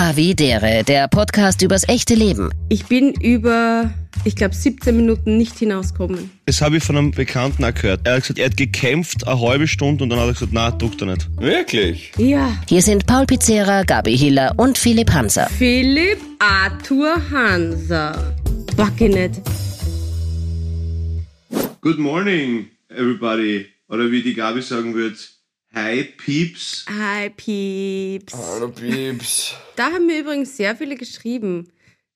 Havidere, der Podcast übers echte Leben. Ich bin über, ich glaube, 17 Minuten nicht hinausgekommen. Das habe ich von einem Bekannten auch gehört. Er hat gesagt, er hat gekämpft eine halbe Stunde und dann hat er gesagt, nein, druckt er nicht. Wirklich? Ja. Hier sind Paul Pizzera, Gabi Hiller und Philipp Hanser. Philipp Arthur Hanser. Back ich nicht. Good morning, everybody. Oder wie die Gabi sagen wird, hi Peeps. Hi, Pieps. Hallo Pieps. Da haben mir übrigens sehr viele geschrieben,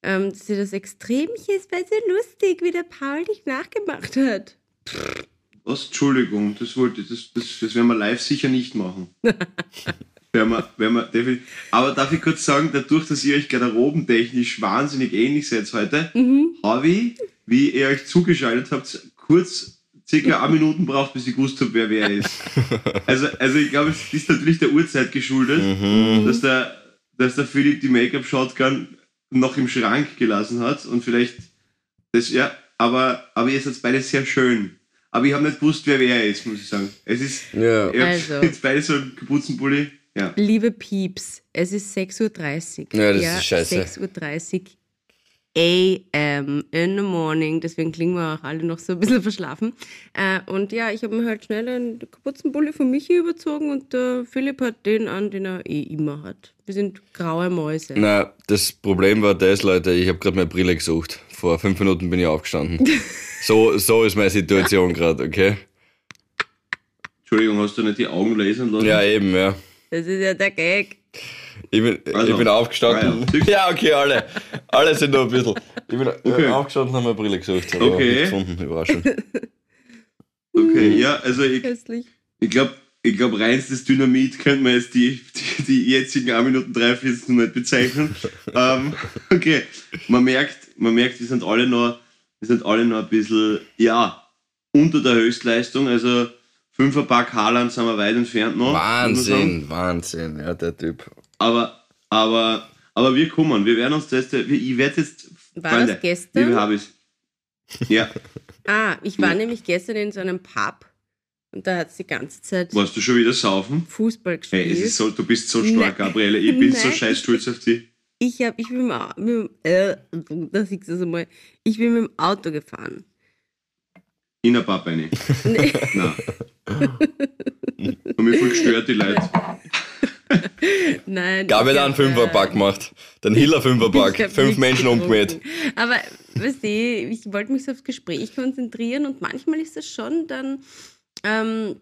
ähm, dass sie das Extremchen ist, weil so lustig, wie der Paul dich nachgemacht hat. Was? Entschuldigung, das wollte das, das, das werden wir live sicher nicht machen. werden wir, werden wir definitiv. Aber darf ich kurz sagen, dadurch, dass ihr euch garderobentechnisch wahnsinnig ähnlich seid heute, habe ich, wie ihr euch zugeschaltet habt, kurz circa eine Minuten braucht, bis ich gewusst habe, wer wer ist. Also, also ich glaube, es ist natürlich der Uhrzeit geschuldet, dass, der, dass der Philipp die Make-up-Shotgun noch im Schrank gelassen hat und vielleicht das, ja, aber, aber ihr seid beide sehr schön. Aber ich habe nicht gewusst, wer wer ist, muss ich sagen. Es ist, Ja. ihr habt Also. jetzt beide so einen Kapuzenpulli. Ja. Liebe Pieps, es ist 6.30 Uhr. Ja, das ist scheiße. 6.30 Uhr AM in the morning, deswegen klingen wir auch alle noch so ein bisschen verschlafen. Äh, und ja, ich habe mir halt schnell einen Kapuzenpulli von Michi überzogen und der Philipp hat den an, den er eh immer hat. Wir sind graue Mäuse. Na, das Problem war das, Leute, ich habe gerade meine Brille gesucht. Vor fünf Minuten bin ich aufgestanden. so, so ist meine Situation gerade, okay? Entschuldigung, hast du nicht die Augen lasern lassen? Ja, eben, ja. Das ist ja der Gag. Ich bin, Also. ich bin aufgestanden. Ah, ja. okay, alle. Alle sind noch ein bisschen. Ich bin Okay. äh, aufgestanden und habe meine Brille gesucht. Aber Okay. nicht gefunden, Überraschung. Okay, ja, also ich, ich glaube, ich glaub, reinstes Dynamit könnte man jetzt die, die, die jetzigen 1 Minuten 43 noch nicht bezeichnen. ähm, okay, man merkt, man merkt, wir sind alle noch, wir sind alle noch ein bisschen, ja, unter der Höchstleistung. Also, Fünferpack Haaland sind wir weit entfernt noch. Wahnsinn, Wahnsinn, ja, der Typ. Aber, aber, aber wir kommen, wir werden uns das, wir- ich werde jetzt, War das gestern? liebe Habis, ja, Ah, ich war nämlich gestern in so einem Pub und da hat es die ganze Zeit warst du schon wieder saufen? Fußball gespielt. Hey, es ist so, du bist so stark, Nein. Gabriele. Ich bin so Nein. scheiß stolz auf dich. Ich habe, ich bin mit, äh, da siehst du es einmal. Ich bin mit dem Auto gefahren. In der Pub rein. Nee. Nein. Und mich voll gestört, die Leute. Nein. Gabi ich hat einen Fünferpack gemacht. Den Hiller Fünferpack. Fünf Menschen umgemäht. Aber, weißt du, ich wollte mich so aufs Gespräch konzentrieren und manchmal ist es schon dann. Ähm,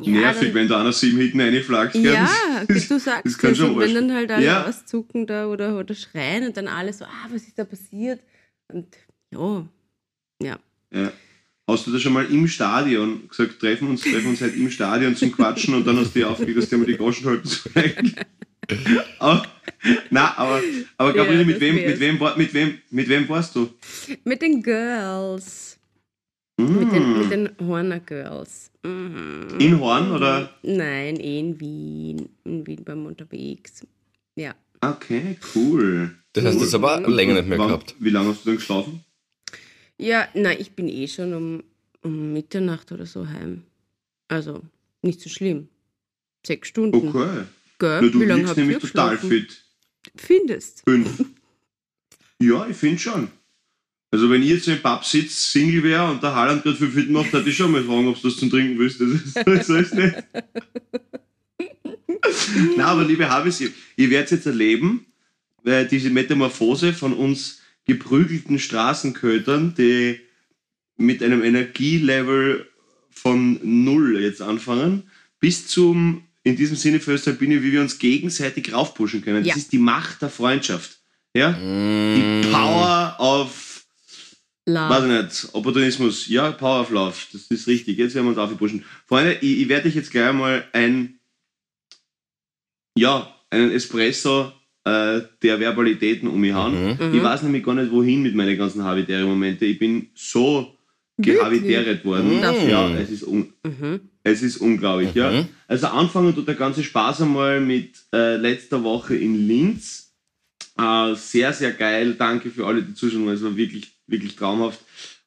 ja, Nervig, dann, wenn da einer sieben hinten reinflagst. Ja, das, du sagst das kann das schon und wenn dann halt alle Ja. auszucken da oder, oder schreien und dann alle so, ah, was ist da passiert? Und ja, ja. ja. Hast du das schon mal im Stadion gesagt, treffen uns, treffen uns halt im Stadion zum Quatschen und dann hast du dir aufgeregt, dass die mal die Goschen halten sollen? aber, na, aber, aber Gabriele, Ja, mit, wem, mit, wem, mit, wem, mit wem warst du? Mit den Girls. Hm. Mit den, mit den Horner Girls. Mhm. In Horn oder? Nein, in Wien. In Wien beim unterwegs. Ja. Okay, cool. Das heißt, das aber länger nicht mehr gehabt. Wie lange hast du dann geschlafen? Ja, nein, ich bin eh schon um, um Mitternacht oder so heim. Also, nicht so schlimm. Sechs Stunden. Okay. Gell? Na, du Wie lange ihr nämlich total fit. Findest? Fünf. Ja, ich finde schon. Also wenn ich jetzt im Pub sitze, Single wäre und der Haaland gerade viel fit macht, würde ich schon mal fragen, ob du das zum Trinken willst. Das ist, so ist nicht. Na, aber liebe Habis, ihr, ihr werdet jetzt erleben, weil diese Metamorphose von uns geprügelten Straßenkötern, die mit einem Energielevel von null jetzt anfangen, bis zum, in diesem Sinne für Östalbini, wie wir uns gegenseitig raufpushen können. Das Ja. ist die Macht der Freundschaft. Ja? Mm. Die Power of, Love. weiß ich nicht, Opportunismus. Ja, Power of Love. Das ist richtig. Jetzt werden wir uns aufpushen. Freunde, ich, ich werde euch jetzt gleich mal ein, ja, einen Espresso äh, der Verbalitäten um mich hauen. Mhm. Ich weiß nämlich gar nicht, wohin mit meinen ganzen Habitäre-Momente. Ich bin so gehabitäret worden. Dafür. Ja, es ist, un Mhm. es ist unglaublich. Ja. Mhm. Also anfangen tut der ganze Spaß einmal mit äh, letzter Woche in Linz. Äh, sehr, sehr geil. Danke für alle, die zuschauen. Es war wirklich, wirklich traumhaft.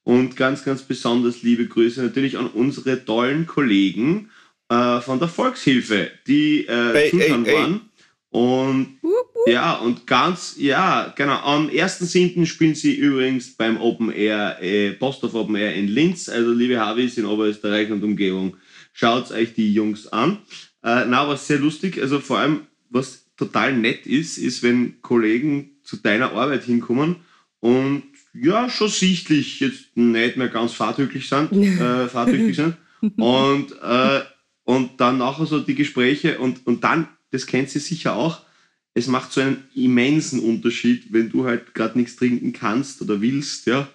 Und ganz, ganz besonders liebe Grüße natürlich an unsere tollen Kollegen äh, von der Volkshilfe, die äh, Ey, zuschauen ey, ey. waren. Und Wup, Ja, und ganz, ja, genau. Am 1.7. spielen sie übrigens beim Open Air, äh, Posthof Open Air in Linz. Also, liebe Havis in Oberösterreich und Umgebung, schaut euch die Jungs an. Äh, na, was sehr lustig, also vor allem, was total nett ist, ist, wenn Kollegen zu deiner Arbeit hinkommen und ja, schon sichtlich jetzt nicht mehr ganz fahrtüglich sind, äh, fahrtüchtig sind. Und, äh, und dann nachher so die Gespräche und, und dann, das kennt sie sicher auch, es macht so einen immensen Unterschied, wenn du halt gerade nichts trinken kannst oder willst, ja,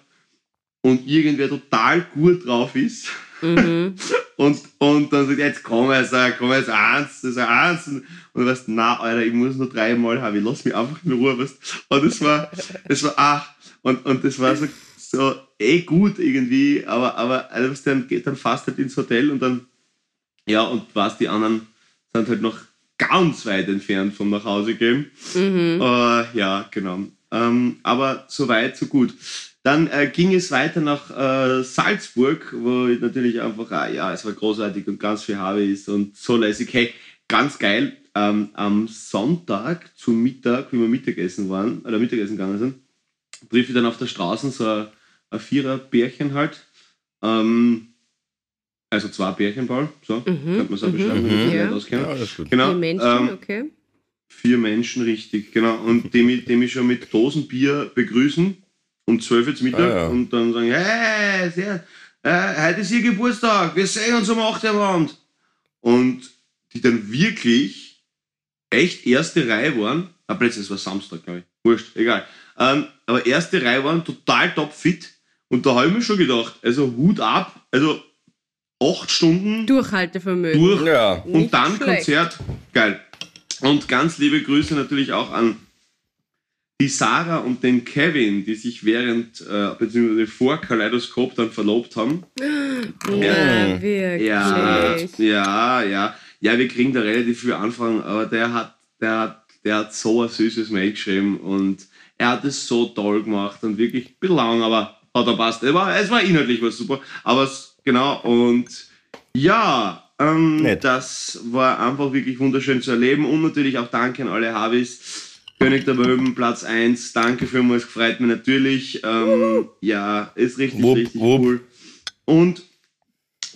und irgendwer total gut drauf ist. Mhm. und, und dann sagt, jetzt komm jetzt, äh, komm jetzt eins, das ist eins. Und, und du weißt, na, Alter, ich muss nur dreimal haben, ich lass mich einfach in Ruhe, weißt Und das war, das war, ach, und, und das war so, so eh gut irgendwie, aber, aber also, dann geht dann fast halt ins Hotel und dann, ja, und was, die anderen sind halt noch ganz weit entfernt vom nach Hause gehen. Mhm. Äh, ja, genau. Ähm, aber so weit, so gut. Dann äh, ging es weiter nach äh, Salzburg, wo ich natürlich einfach, ah, ja, es war großartig und ganz viel habe ist und so lässig. Hey, ganz geil. Ähm, am Sonntag zum Mittag, wie wir Mittagessen waren, oder Mittagessen gegangen sind, triff ich dann auf der Straße so ein, ein Vierer-Bärchen halt. Ähm, also zwei Bärchen, Paul, so, könnte man es auch mhm, beschreiben, wenn mhm. ich Ja. nicht auskenne. Ja, alles gut. Genau, Vier Menschen, ähm, okay. Vier Menschen, richtig, genau. Und die mich, die mich schon mit Dosenbier begrüßen um 12 Uhr zum Mittag Ah, ja. und dann sagen, hey, sehr, äh, heute ist Ihr Geburtstag, wir sehen uns um 8 Uhr am Abend. Und die dann wirklich echt erste Reihe waren, ah, plötzlich, es war Samstag, glaube ich, wurscht, egal. Ähm, aber erste Reihe waren total topfit und da habe ich mir schon gedacht, also Hut ab, also acht Stunden Durchhaltevermögen. durch Ja. und Nicht dann schlecht. Konzert. Geil. Und ganz liebe Grüße natürlich auch an die Sarah und den Kevin, die sich während äh, bzw. vor Kaleidoskop dann verlobt haben. Ja, wirklich. Ja, ja, ja. Ja, wir kriegen da relativ viel Anfragen, aber der hat, der hat, der hat so ein süßes Mail geschrieben und er hat es so toll gemacht und wirklich ein bisschen lang, aber hat er passt. Es war, es war inhaltlich was super. Aber es, genau, und ja, ähm, das war einfach wirklich wunderschön zu erleben und natürlich auch danke an alle Habis. König der Wölben, Platz 1. Danke vielmals, freut mich natürlich. Ähm, ja, ist richtig, Wupp, richtig wupp. cool. Und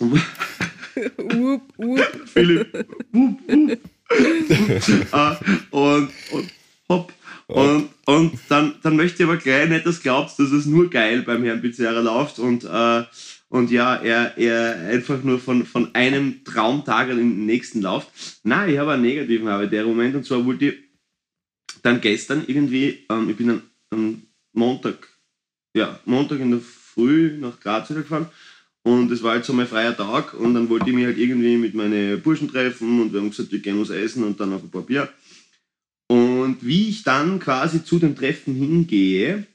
Wupp, wupp. Philipp, wupp, wupp. Ah, und, und hopp. Und, und dann, dann möchte ich aber gleich nicht, dass du glaubst, dass es nur geil beim Herrn Pizarra läuft und, äh, und ja, er, er einfach nur von, von einem Traumtag in den nächsten läuft. Nein, ich habe einen negativen habe der Moment und zwar wollte ich dann gestern irgendwie, ähm, ich bin dann am Montag, ja, Montag in der Früh nach Graz gefahren und es war halt so mein freier Tag und dann wollte ich mich halt irgendwie mit meinen Burschen treffen und wir haben gesagt, wir gehen was essen und dann auf ein paar Bier. Und wie ich dann quasi zu dem Treffen hingehe,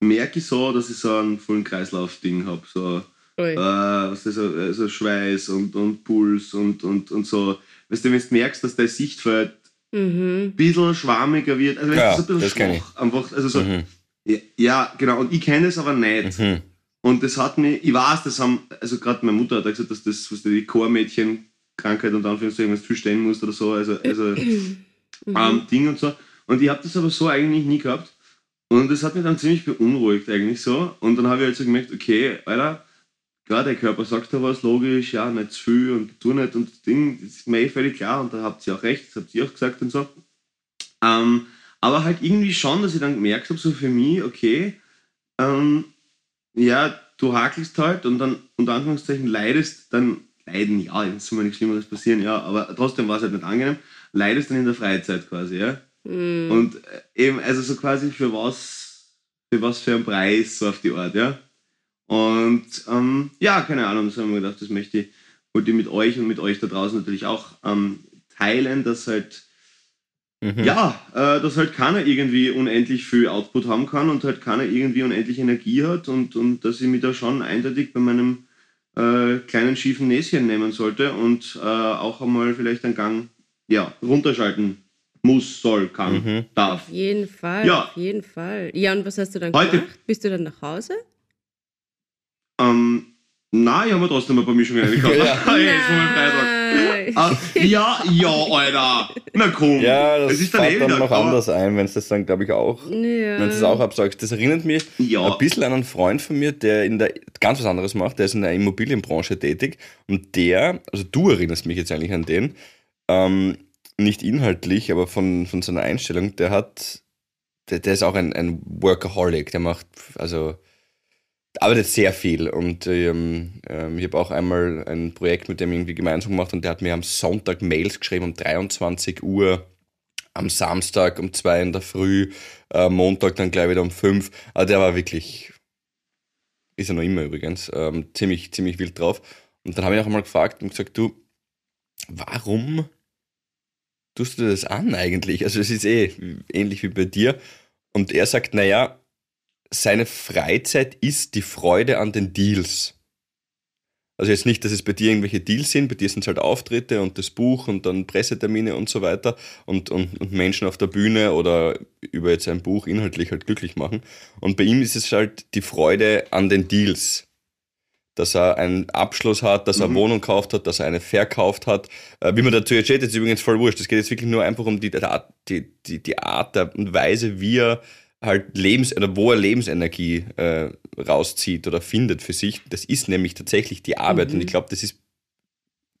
merke ich so, dass ich so einen vollen Kreislauf-Ding habe. So. Äh, was ist so, äh, so Schweiß und, und Puls und, und, und so. Weißt du, wenn du merkst, dass dein Sichtfeld Mhm. ein bisschen schwammiger wird, also wenn Ja, es so ein bisschen schwach, einfach, also so, Mhm. ja, ja, genau, und ich kenne es aber nicht. Mhm. Und das hat mich, ich weiß, das haben, also gerade meine Mutter hat gesagt, dass das, was die Chormädchen-Krankheit und Anführungszeichen, wenn du viel stehen musst oder so, also, also Mhm. ähm, Ding und so. Und ich habe das aber so eigentlich nie gehabt. Und das hat mich dann ziemlich beunruhigt eigentlich so. Und dann habe ich halt so gemerkt, okay, Alter, klar, der Körper sagt da was, logisch, ja, nicht zu viel und tu nicht und das Ding, das ist mir eh völlig klar und da habt ihr auch recht, das habt ihr auch gesagt und so. Ähm, aber halt irgendwie schon, dass ich dann gemerkt habe, so für mich, okay, ähm, ja, du hakelst halt und dann unter Anführungszeichen leidest, dann leiden, ja, es soll mir nichts Schlimmeres passieren, ja, aber trotzdem war es halt nicht angenehm, leidest dann in der Freizeit quasi, ja. Mhm. Und äh, eben, also so quasi für was, für was für einen Preis, so auf die Art, ja. Und ähm, ja, keine Ahnung, das haben wir gedacht, das möchte ich, wollte ich mit euch und mit euch da draußen natürlich auch ähm, teilen, dass halt, Mhm. ja, äh, dass halt keiner irgendwie unendlich viel Output haben kann und halt keiner irgendwie unendlich Energie hat und, und dass ich mich da schon eindeutig bei meinem äh, kleinen schiefen Näschen nehmen sollte und äh, auch einmal vielleicht einen Gang ja, runterschalten muss, soll, kann, Mhm. darf. Auf jeden Fall, Ja. auf jeden Fall. Ja, und was hast du dann Heute- gemacht? Bist du dann nach Hause? Ähm, nein, ich habe mir trotzdem ein paar Mischungen reingekauft. Ja. hey, nur mein Freitag. Ah, ja, ja, Alter. Na komm. Ja, das, Es ist dann fällt eh dann noch anders ein, wenn es das dann, glaube ich, auch, ja. wenn du es auch absagst. Das erinnert mich Ja. ein bisschen an einen Freund von mir, der in der ganz was anderes macht, der ist in der Immobilienbranche tätig und der, also du erinnerst mich jetzt eigentlich an den, ähm, nicht inhaltlich, aber von, von seiner Einstellung, der hat, der, der ist auch ein, ein Workaholic, der macht, also arbeitet sehr viel und ähm, ähm, ich habe auch einmal ein Projekt mit dem irgendwie gemeinsam gemacht und der hat mir am Sonntag Mails geschrieben um 23 Uhr, am Samstag um 2 in der Früh, äh, Montag dann gleich wieder um 5. Also der war wirklich, ist er noch immer übrigens, ähm, ziemlich, ziemlich wild drauf. Und dann habe ich auch mal gefragt und gesagt, du, warum tust du das an eigentlich? Also es ist eh ähnlich wie bei dir. Und er sagt, naja, seine Freizeit ist die Freude an den Deals. Also jetzt nicht, dass es bei dir irgendwelche Deals sind, bei dir sind es halt Auftritte und das Buch und dann Pressetermine und so weiter und, und, und Menschen auf der Bühne oder über jetzt ein Buch inhaltlich halt glücklich machen. Und bei ihm ist es halt die Freude an den Deals. Dass er einen Abschluss hat, dass er eine Wohnung gekauft hat, dass er eine verkauft hat. Äh, wie man dazu jetzt steht, ist übrigens voll wurscht. Es geht jetzt wirklich nur einfach um die, die, die, die Art und Weise, wie er halt Lebens oder wo er Lebensenergie äh, rauszieht oder findet für sich. Das ist nämlich tatsächlich die Arbeit und ich glaube, das ist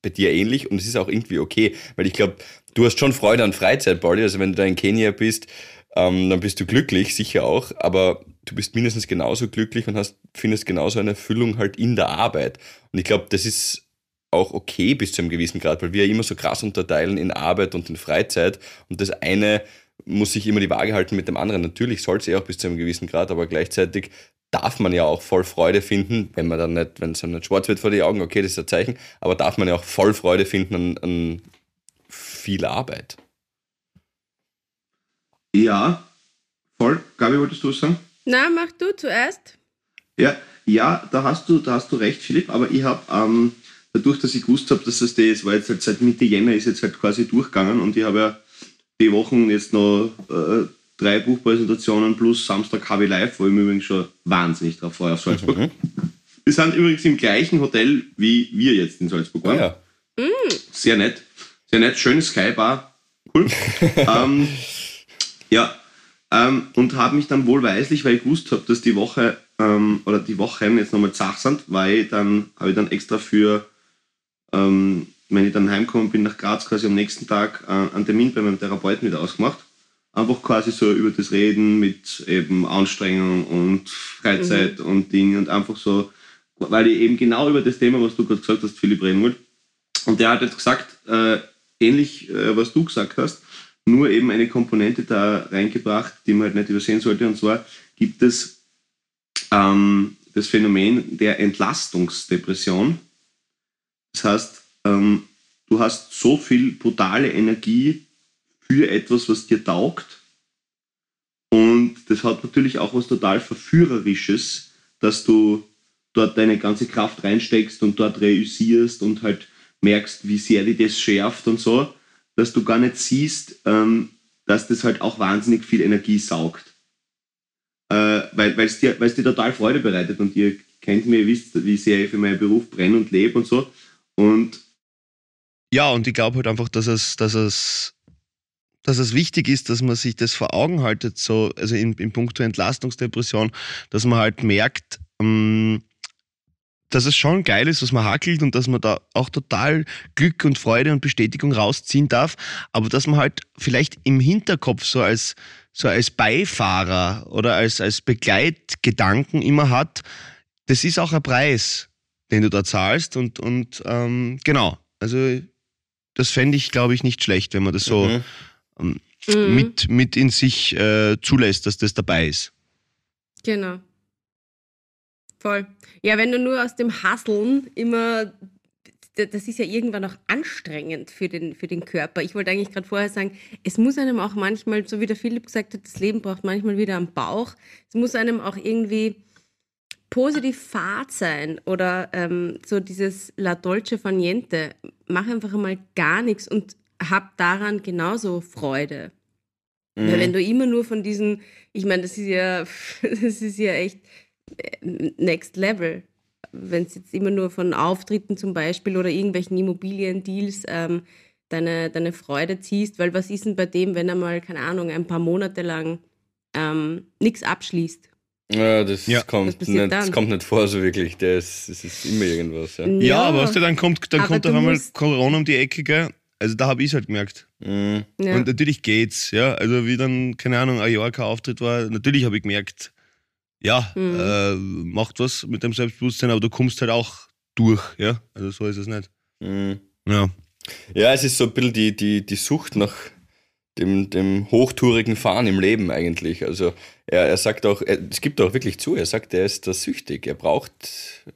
bei dir ähnlich und es ist auch irgendwie okay, weil ich glaube, du hast schon Freude an Freizeit, Pauli. Also wenn du da in Kenia bist, ähm, dann bist du glücklich, sicher auch, aber du bist mindestens genauso glücklich und hast, findest genauso eine Erfüllung halt in der Arbeit. Und ich glaube, das ist auch okay bis zu einem gewissen Grad, weil wir ja immer so krass unterteilen in Arbeit und in Freizeit und das eine muss sich immer die Waage halten mit dem anderen. Natürlich soll es eh auch bis zu einem gewissen Grad, aber gleichzeitig darf man ja auch voll Freude finden, wenn man dann nicht, wenn es dann nicht schwarz wird vor die Augen, okay, das ist ein Zeichen, aber darf man ja auch voll Freude finden an, an viel Arbeit. Ja, voll. Gabi, wolltest du was sagen? Na, mach du zuerst. Ja, ja, da hast du, da hast du recht, Philipp, aber ich habe ähm, dadurch, dass ich gewusst habe, dass das das ist, weil jetzt halt seit Mitte Jänner ist jetzt halt quasi durchgegangen und ich habe ja die Wochen jetzt noch äh, drei Buchpräsentationen plus Samstag habe ich live, wo ich mich übrigens schon wahnsinnig drauf freue auf Salzburg. Wir sind übrigens im gleichen Hotel, wie wir jetzt in Salzburg waren. Ja. Sehr nett. Sehr nett. Schönes Skybar. Cool. ähm, ja. Ähm, und habe mich dann wohlweislich, weil ich gewusst habe, dass die Woche ähm, oder die Wochen jetzt nochmal zach sind, weil ich dann habe ich dann extra für, ähm, wenn ich dann heimgekommen bin nach Graz, quasi am nächsten Tag äh, einen Termin bei meinem Therapeuten wieder ausgemacht. Einfach quasi so über das Reden mit eben Anstrengung und Freizeit und Dinge und einfach so, weil ich eben genau über das Thema, was du gerade gesagt hast, Philipp, reden wollte. Und der hat jetzt gesagt, äh, ähnlich äh, was du gesagt hast, nur eben eine Komponente da reingebracht, die man halt nicht übersehen sollte. Und zwar gibt es ähm, das Phänomen der Entlastungsdepression. Das heißt, ähm, du hast so viel brutale Energie für etwas, was dir taugt. Und das hat natürlich auch was total Verführerisches, dass du dort deine ganze Kraft reinsteckst und dort reüssierst und halt merkst, wie sehr dir das schärft und so, dass du gar nicht siehst, ähm, dass das halt auch wahnsinnig viel Energie saugt. Äh, weil es dir, dir total Freude bereitet und ihr kennt mich, ihr wisst, wie sehr ich für meinen Beruf brenne und lebe und so. Und Ja, und ich glaube halt einfach, dass es, dass es, dass es wichtig ist, dass man sich das vor Augen haltet, so, also in, in puncto Entlastungsdepression, dass man halt merkt, ähm, dass es schon geil ist, was man hackelt und dass man da auch total Glück und Freude und Bestätigung rausziehen darf, aber dass man halt vielleicht im Hinterkopf so als, so als Beifahrer oder als, als Begleitgedanken immer hat, das ist auch ein Preis, den du da zahlst und, und ähm, genau, also das fände ich, glaube ich, nicht schlecht, wenn man das so Mhm. ähm, Mhm. mit, mit in sich äh, zulässt, dass das dabei ist. Genau. Voll. Ja, wenn du nur aus dem Hasseln immer, das ist ja irgendwann auch anstrengend für den, für den Körper. Ich wollte eigentlich gerade vorher sagen, es muss einem auch manchmal, so wie der Philipp gesagt hat, das Leben braucht manchmal wieder einen Bauch. Es muss einem auch irgendwie positiv Fahrt sein oder ähm, so dieses La Dolce Fa Niente. Mach einfach einmal gar nichts und hab daran genauso Freude. Weil wenn du immer nur von diesen, ich meine, das ist ja, das ist ja echt äh, next level. wenn es jetzt immer nur von Auftritten zum Beispiel oder irgendwelchen Immobiliendeals ähm, deine, deine Freude ziehst, weil was ist denn bei dem, wenn er mal, keine Ahnung, ein paar Monate lang ähm, nichts abschließt? Ja, das, Ja. Kommt, passiert nicht, das kommt nicht vor, so wirklich. Das, das ist immer irgendwas. Ja. Ja, aber weißt du, dann kommt, dann aber kommt du auf einmal Corona um die Ecke, gell? Also da habe ich es halt gemerkt. Mhm. ja. Und natürlich geht's, ja. Also wie dann, keine Ahnung, ein Jahr kein Auftritt war, natürlich habe ich gemerkt, ja, Mhm. äh, macht was mit dem Selbstbewusstsein, aber du kommst halt auch durch, ja. Also so ist es nicht. Mhm. Ja. Ja, es ist so ein bisschen die, die, die Sucht nach dem, dem hochtourigen Fahren im Leben eigentlich. Also er, er sagt auch, es gibt auch wirklich zu, er sagt, er ist da süchtig. Er braucht,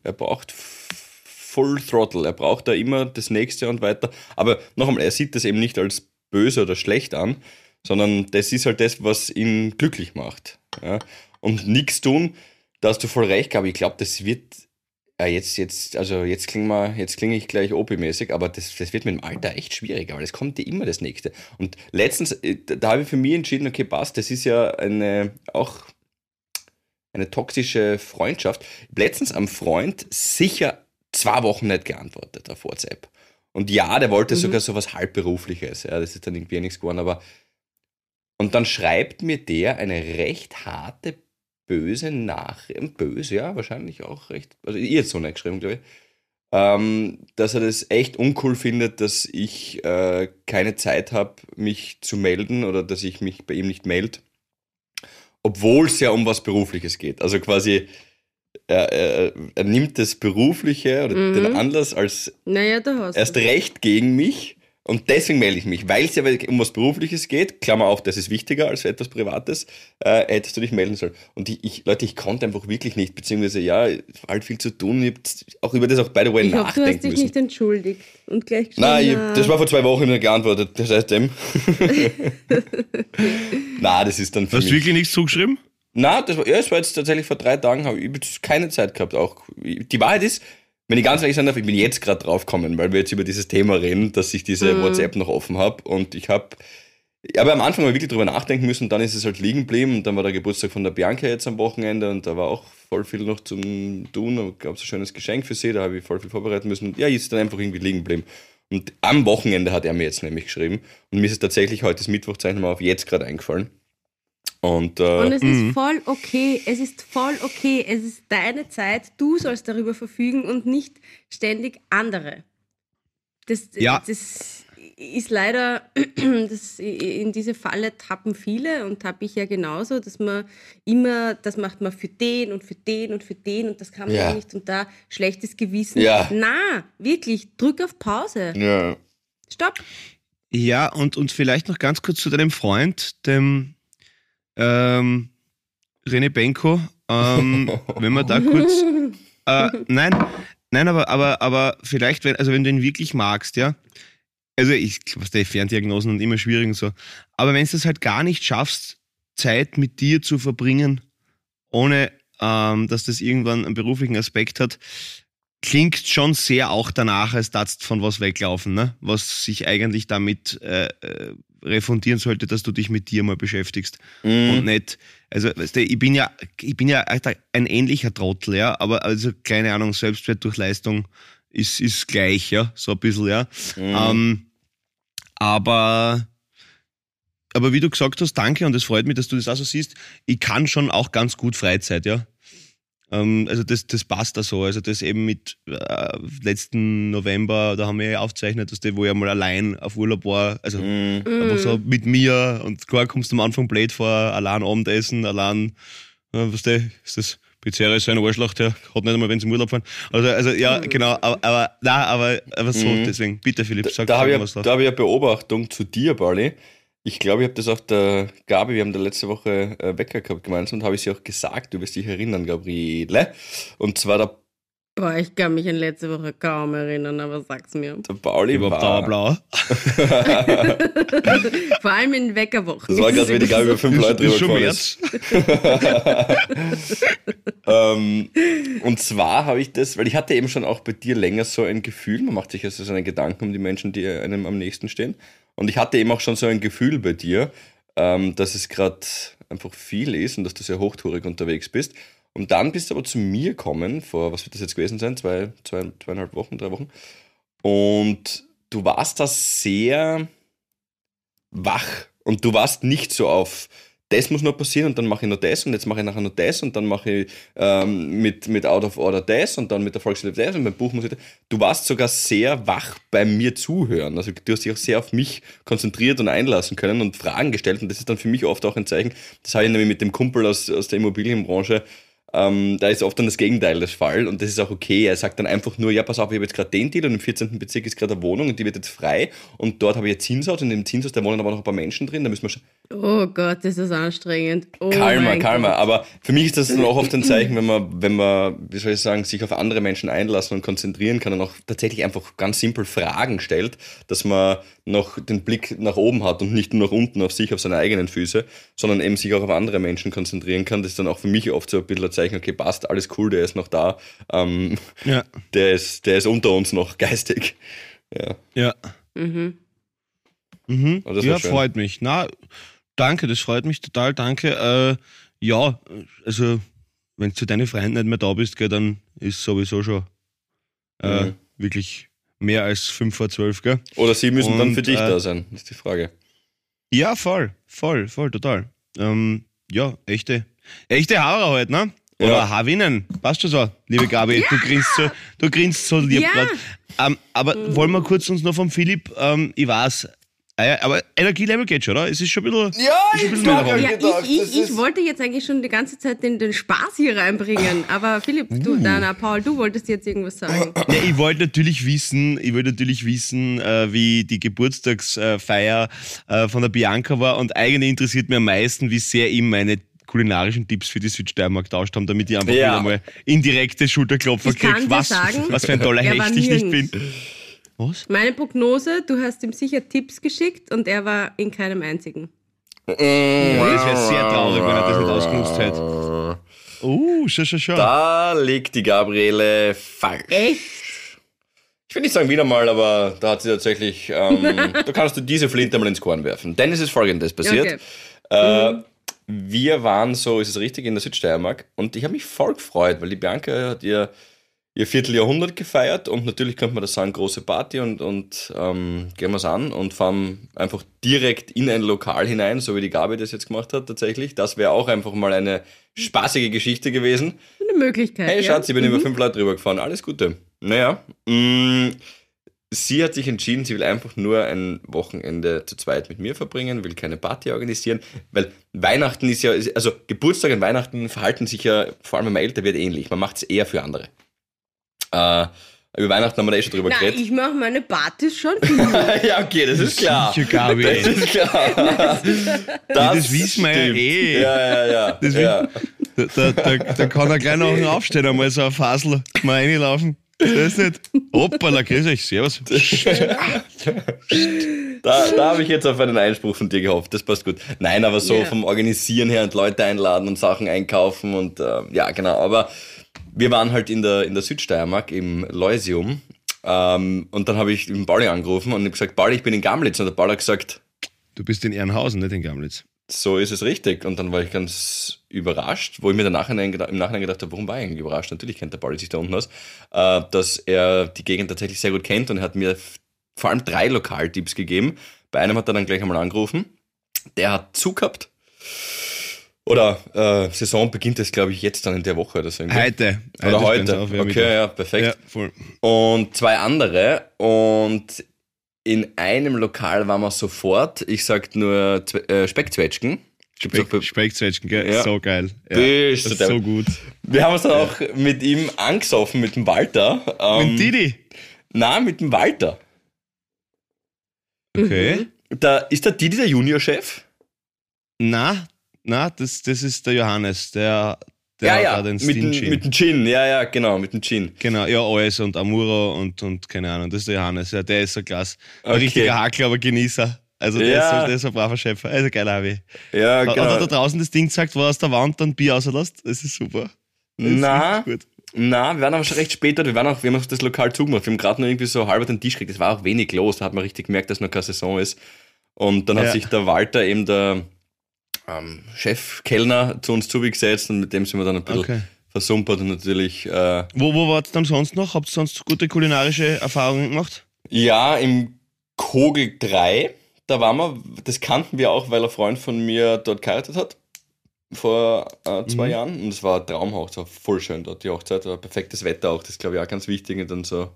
er braucht Full Throttle, er braucht da immer das nächste und weiter. Aber noch einmal, er sieht das eben nicht als böse oder schlecht an, sondern das ist halt das, was ihn glücklich macht. Ja? Und nichts tun, da hast du voll recht, Gabi. Ich glaube, das wird ja, jetzt, jetzt, also jetzt klinge mal, jetzt klinge ich gleich OP-mäßig, aber das, das wird mit dem Alter echt schwierig, aber es kommt dir immer das Nächste. Und letztens, äh, da, da habe ich für mich entschieden, okay, passt, das ist ja eine, auch eine toxische Freundschaft. Letztens am Freund sicher zwei Wochen nicht geantwortet auf WhatsApp. Und ja, der wollte Mhm. sogar so was halbberufliches, ja, das ist dann irgendwie nichts geworden, aber und dann schreibt mir der eine recht harte böse Nachricht, böse, ja, wahrscheinlich auch recht, also ihr jetzt so nicht geschrieben, glaube ich, ähm, dass er das echt uncool findet, dass ich äh, keine Zeit habe, mich zu melden oder dass ich mich bei ihm nicht melde, obwohl es ja um was Berufliches geht. Also quasi, er, er, er nimmt das Berufliche oder Mhm. den Anlass als Naja, da hast erst recht gegen mich und deswegen melde ich mich, weil es ja um was Berufliches geht, Klammer auf, das ist wichtiger als etwas Privates, äh, hättest du dich melden sollen. Und ich, ich, Leute, ich konnte einfach wirklich nicht, beziehungsweise ja, halt viel zu tun, ich auch über das auch by the way Ich hoffe, du hast nachdenken dich müssen. nicht entschuldigt und gleich geschrieben, Nein, ich, das war vor zwei Wochen nicht geantwortet, das heißt dem. Na, das ist dann für Hast du wirklich nichts zugeschrieben? Na, das war, ja, es war jetzt tatsächlich vor drei Tagen, habe ich keine Zeit gehabt. Auch die Wahrheit ist, wenn ich ganz ehrlich sein darf, ich bin jetzt gerade drauf gekommen, weil wir jetzt über dieses Thema reden, dass ich diese Mhm. WhatsApp noch offen habe und ich habe habe am Anfang mal wirklich drüber nachdenken müssen, dann ist es halt liegen geblieben und dann war der Geburtstag von der Bianca jetzt am Wochenende und da war auch voll viel noch zum Tun, da gab es ein schönes Geschenk für sie, da habe ich voll viel vorbereiten müssen. Ja, ist dann einfach irgendwie liegen geblieben. Und am Wochenende hat er mir jetzt nämlich geschrieben und mir ist es tatsächlich heute ist Mittwoch, zeichnen wir auf, jetzt gerade eingefallen. Und, äh, Und es Mhm. ist voll okay, es ist voll okay, es ist deine Zeit, du sollst darüber verfügen und nicht ständig andere. Das, Ja. das ist leider, das, in diese Falle tappen viele und tappe ich ja genauso, dass man immer, das macht man für den und für den und für den und das kann man Ja. ja nicht und da schlechtes Gewissen. Ja. Na, wirklich, drück auf Pause. ja. Stopp. Ja, und, und vielleicht noch ganz kurz zu deinem Freund, dem ähm, René Benko. Ähm, wenn man da kurz. Äh, nein, nein, aber, aber, aber vielleicht, wenn, also wenn du ihn wirklich magst, ja. Also ich, was der Ferndiagnosen und immer schwierig und so. Aber wenn du es halt gar nicht schaffst, Zeit mit dir zu verbringen, ohne ähm, dass das irgendwann einen beruflichen Aspekt hat, klingt schon sehr auch danach, als darfst von was weglaufen, ne? was sich eigentlich damit äh, äh, refundieren sollte, dass du dich mit dir mal beschäftigst und Mhm. nicht, also weißt du, ich bin ja, ich bin ja ein ähnlicher Trottel, ja, aber also keine Ahnung, Selbstwert durch Leistung ist, ist gleich, ja, so ein bisschen, ja. Mhm. Ähm, aber, aber wie du gesagt hast, danke und es freut mich, dass du das auch so siehst. Ich kann schon auch ganz gut Freizeit, ja. Ähm, also das, das passt da so. Also das eben mit äh, letzten November, da haben wir ja aufgezeichnet, dass der, wo ich einmal allein auf Urlaub war, also Mhm. einfach so mit mir und klar kommst du am Anfang blöd vor, allein Abendessen, allein, äh, was der, ist das Pizzeria ist so ein Arschloch, der hat nicht einmal, wenn sie im Urlaub fahren. Also, also ja, genau, aber, aber na, aber, aber so, Mhm. deswegen, bitte Philipp, Da, sag, da sag habe mal ich, was da. da hab ich eine Beobachtung zu dir, Barley. Ich glaube, ich habe das auch der Gabi, wir haben da letzte Woche äh, Wecker gehabt gemeinsam und habe ich sie auch gesagt, du wirst dich erinnern, Gabriele. Und zwar der, Boah, ich kann mich an letzte Woche kaum erinnern, aber sag's mir. der Pauli Überhaupt war, Dauerblau. Vor allem in Weckerwochen. das war gerade, wie die Gabi über fünf Leute drüber gefahren ist. Ähm, und zwar habe ich das, weil ich hatte eben schon auch bei dir länger so ein Gefühl, man macht sich also so einen Gedanken um die Menschen, die einem am nächsten stehen. Und ich hatte eben auch schon so ein Gefühl bei dir, ähm, dass es gerade einfach viel ist und dass du sehr hochtourig unterwegs bist. Und dann bist du aber zu mir gekommen, vor, was wird das jetzt gewesen sein? Zwei, zwei, zweieinhalb Wochen, drei Wochen. Und du warst da sehr wach. Und du warst nicht so auf, das muss noch passieren und dann mache ich noch das und jetzt mache ich nachher noch das und dann mache ich ähm, mit, mit Out of Order das und dann mit der Volksliebe das und beim Buch muss ich das. Du warst sogar sehr wach bei mir zuhören. Also du hast dich auch sehr auf mich konzentriert und einlassen können und Fragen gestellt und das ist dann für mich oft auch ein Zeichen. Das habe ich nämlich mit dem Kumpel aus, aus der Immobilienbranche ähm, da ist oft dann das Gegenteil des Fall und das ist auch okay. Er sagt dann einfach nur, ja, pass auf, ich habe jetzt gerade den Deal und im 14. Bezirk ist gerade eine Wohnung und die wird jetzt frei und dort habe ich jetzt Zinshaus und im Zinshaus, da wohnen aber noch ein paar Menschen drin, da müssen wir schon... Oh Gott, ist das anstrengend. Oh Kalmer, kalmer. Gott. Aber für mich ist das dann auch oft ein Zeichen, wenn man, wenn man, wie soll ich sagen, sich auf andere Menschen einlassen und konzentrieren kann und auch tatsächlich einfach ganz simpel Fragen stellt, dass man noch den Blick nach oben hat und nicht nur nach unten auf sich, auf seine eigenen Füße, sondern eben sich auch auf andere Menschen konzentrieren kann. Das ist dann auch für mich oft so ein bisschen ein Zeichen, okay, passt, alles cool, der ist noch da, ähm, Ja. der, ist, der ist unter uns noch geistig. Ja. Ja. Mhm. Mhm. Oh, ja, schön. freut mich. Na, danke, das freut mich total, danke. Äh, ja, also, wenn du zu deinen Freunden nicht mehr da bist, gell, dann ist sowieso schon äh, Mhm. wirklich mehr als 5 vor 12, gell? Oder sie müssen dann Und, für dich äh, da sein, das ist die Frage. Ja, voll, voll, voll, total. Ähm, ja, echte, echte Hauer halt, ne? Oder Ja. Havinnen, passt schon so, liebe Gabi. Du grinst so, du grinst so lieb Ja. grad. Ähm, aber wollen wir kurz uns noch vom Philipp, ähm, ich weiß, ah ja, aber Energielevel geht schon, oder? Es ist schon ein bisschen. Ja, schon ein bisschen mehr darum. Ja, ich, ich, ich wollte jetzt eigentlich schon die ganze Zeit den, den Spaß hier reinbringen, aber Philipp, Uh. du, na, na, Paul, du wolltest jetzt irgendwas sagen. Ja, ich wollte natürlich wissen, ich wollte natürlich wissen, äh, wie die Geburtstagsfeier äh, von der Bianca war und eigentlich interessiert mir am meisten, wie sehr ihm meine kulinarischen Tipps für die Südsteiermark getauscht haben, damit ich einfach Ja. wieder mal indirekte Schulterklopfer Ich kriege, was, sagen, was für ein toller er Hecht ich nicht bin. Was? Meine Prognose, du hast ihm sicher Tipps geschickt und er war in keinem einzigen. Ja, das wäre sehr traurig, wenn er das nicht ausgenutzt hätte. Oh, schon, schon, schon. Da liegt die Gabriele falsch. Echt? Ich will nicht sagen wieder mal, aber da hat sie tatsächlich, ähm, da kannst du diese Flinte mal ins Korn werfen. Denn es ist folgendes passiert. Okay. Äh, wir waren so, ist es richtig, in der Südsteiermark und ich habe mich voll gefreut, weil die Bianca hat ihr, ihr Vierteljahrhundert gefeiert und natürlich könnte man das sagen, große Party und, und ähm, gehen wir es an und fahren einfach direkt in ein Lokal hinein, so wie die Gabi das jetzt gemacht hat tatsächlich. Das wäre auch einfach mal eine spaßige Geschichte gewesen. Eine Möglichkeit. Hey ja? Schatz, ich bin über fünf Leute drüber gefahren, alles Gute. Naja, mh, sie hat sich entschieden, sie will einfach nur ein Wochenende zu zweit mit mir verbringen, will keine Party organisieren, weil Weihnachten ist ja, also Geburtstag und Weihnachten verhalten sich ja, vor allem wenn man älter wird, ähnlich. Man macht es eher für andere. Äh, über Weihnachten haben wir da eh schon drüber Na, geredet. ich mache meine Partys schon ja, okay, das ist klar. Sicher, Gabi. Das ist klar. das wissen wir ja eh. Ja, ja, ja. Das ja. Da, da, da, da kann er gleich noch aufstehen, einmal so auf Hasel mal reinlaufen. Das ist nicht. Hoppala, grüß euch, servus. Da, da habe ich jetzt auf einen Einspruch von dir gehofft. Das passt gut. Nein, aber so Ja. vom Organisieren her und Leute einladen und Sachen einkaufen und äh, ja, genau. Aber wir waren halt in der, in der Südsteiermark im Leusium ähm, und dann habe ich den Pauli angerufen und habe gesagt, Pauli, ich bin in Gamlitz. Und der Pauli hat gesagt, Du bist in Ehrenhausen, nicht in Gamlitz. so ist es richtig. Und dann war ich ganz überrascht, wo ich mir im Nachhinein gedacht habe, warum war ich eigentlich überrascht? Natürlich kennt der Pauli sich da unten aus, äh, dass er die Gegend tatsächlich sehr gut kennt und er hat mir vor allem drei Lokaltipps gegeben. Bei einem hat er dann gleich einmal angerufen. Der hat zu gehabt. Oder äh, Saison beginnt jetzt, glaube ich, jetzt dann in der Woche oder so. Heute. Oder heute. ganz auf, ja, okay, ja, perfekt. Ja. Und zwei andere. Und in einem Lokal waren wir sofort, ich sag nur äh, Speckzwetschgen. Speck, Speckzwetschgen, gell? Ja. So geil. Ja, das ist so gut. Wir haben uns dann auch mit ihm angesoffen, mit dem Walter. Ähm, Mit Didi. Nein, mit dem Walter. Okay. Da, ist der Didi der Juniorchef? Na, na, das, das ist der Johannes, der, der ja, hat ja, den mit, dem- Stin mit dem Gin. Ja, ja, genau, mit dem Gin. Genau, ja, alles und Amuro und, und keine Ahnung, das ist der Johannes, ja, der ist so klasse. Ein Okay. richtiger Hackler, aber Genießer. Also der, Ja. ist so, der ist ein braver Schäfer. Also geil, Abi. Ja, Hat er da genau. draußen das Ding gesagt, wo er aus der Wand dann Bier rauslässt? Das ist super. Das ist Na, gut. na, wir waren aber schon recht spät dort. Wir, waren auch, wir haben auch das Lokal zugemacht. Wir haben gerade nur irgendwie so halb den Tisch gekriegt. Es war auch wenig los. Da hat man richtig gemerkt, dass noch keine Saison ist. Und dann hat Ja. sich der Walter, eben der ähm, Chefkellner, zu uns zugesetzt und mit dem sind wir dann ein bisschen Okay. versumpert und natürlich. Äh, Wo, wo wart ihr dann sonst noch? Habt ihr sonst gute kulinarische Erfahrungen gemacht? ja, im Kogel 3, da waren wir, das kannten wir auch, weil ein Freund von mir dort geheiratet hat. Vor äh, zwei Mhm. Jahren. Und es war ein Traumhoch, es war voll schön dort, die Hochzeit. War perfektes Wetter auch, das ist, glaube ich auch ganz wichtig. Und dann so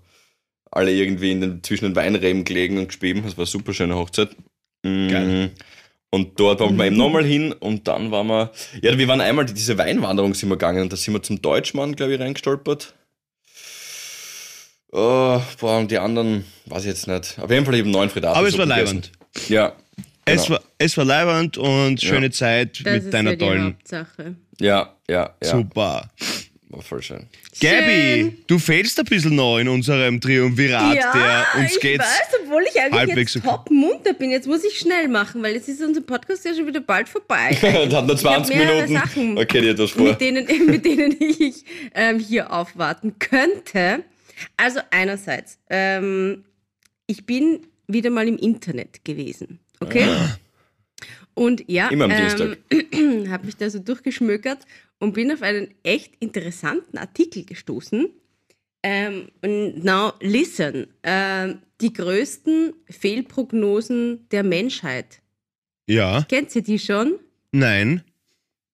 alle irgendwie in den, zwischen den Weinreben gelegen und gespieben. Das war eine super schöne Hochzeit. Mm. Geil. Und dort waren wir eben nochmal hin und dann waren wir, ja, wir waren einmal, die- diese Weinwanderung sind wir gegangen und da sind wir zum Deutschmann, glaube ich, reingestolpert. Oh, boah, und die anderen, weiß ich jetzt nicht. Auf jeden Fall eben neun Frittata. Aber es war leibend. Ja. Es, genau. war, es war leibend und Ja. schöne Zeit Das mit ist deiner ja die tollen. Hauptsache. Ja, ja, ja. Super. War voll schön. Gabi, du fehlst ein bisschen noch in unserem Triumvirat, der uns ich geht's. weiß, obwohl ich eigentlich jetzt okay. top munter bin. Jetzt muss ich schnell machen, weil jetzt ist unser Podcast ja schon wieder bald vorbei. Das hat nur Ich hab 20 mehrere Minuten. Sachen, Okay, dir etwas vor. mit denen, mit denen ich ähm, hier aufwarten könnte. Also einerseits, ähm, ich bin wieder mal im Internet gewesen, okay? Und ja, Immer am ähm, habe mich da so durchgeschmökert und bin auf einen echt interessanten Artikel gestoßen. Ähm, und now listen, ähm, die größten Fehlprognosen der Menschheit. Ja, Kennt ihr die schon? nein.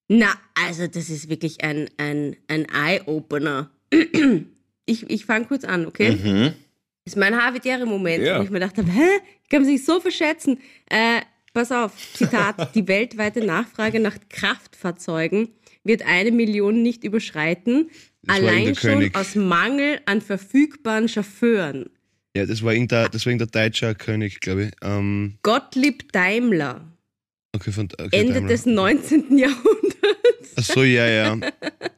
Na, also das ist wirklich ein, ein, ein Eye-Opener. Ich, ich fange kurz an, okay? Mhm. Das ist mein Havidere-Moment, Ja. wo ich mir gedacht habe, hä, ich kann sich so verschätzen. Äh, pass auf, Zitat, die weltweite Nachfrage nach Kraftfahrzeugen wird eine Million nicht überschreiten, Das allein schon König. aus Mangel an verfügbaren Chauffeuren. Ja, das war irgendein, das war irgendein deutscher König, glaube ich. Ähm, Gottlieb Daimler, okay, von, okay, Ende Daimler. des 19. Jahrhunderts. Ach so, ja, ja.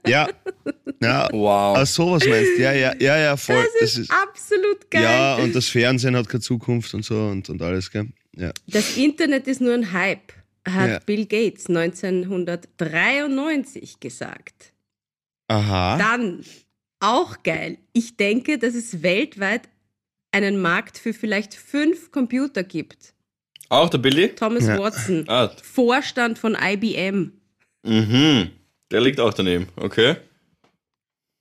Ja. Ja, Wow. ach sowas meinst du? Ja, ja, ja, ja, voll. Das ist absolut geil. ja, und das Fernsehen hat keine Zukunft und so und, und alles, gell? Ja. Das Internet ist nur ein Hype, hat Ja. Bill Gates 1993 gesagt. Aha. Dann, auch geil, ich denke, dass es weltweit einen Markt für vielleicht fünf Computer gibt. Auch der Billy? Thomas Ja. Watson, Ah, Vorstand von IBM. mhm. Der liegt auch daneben. Okay.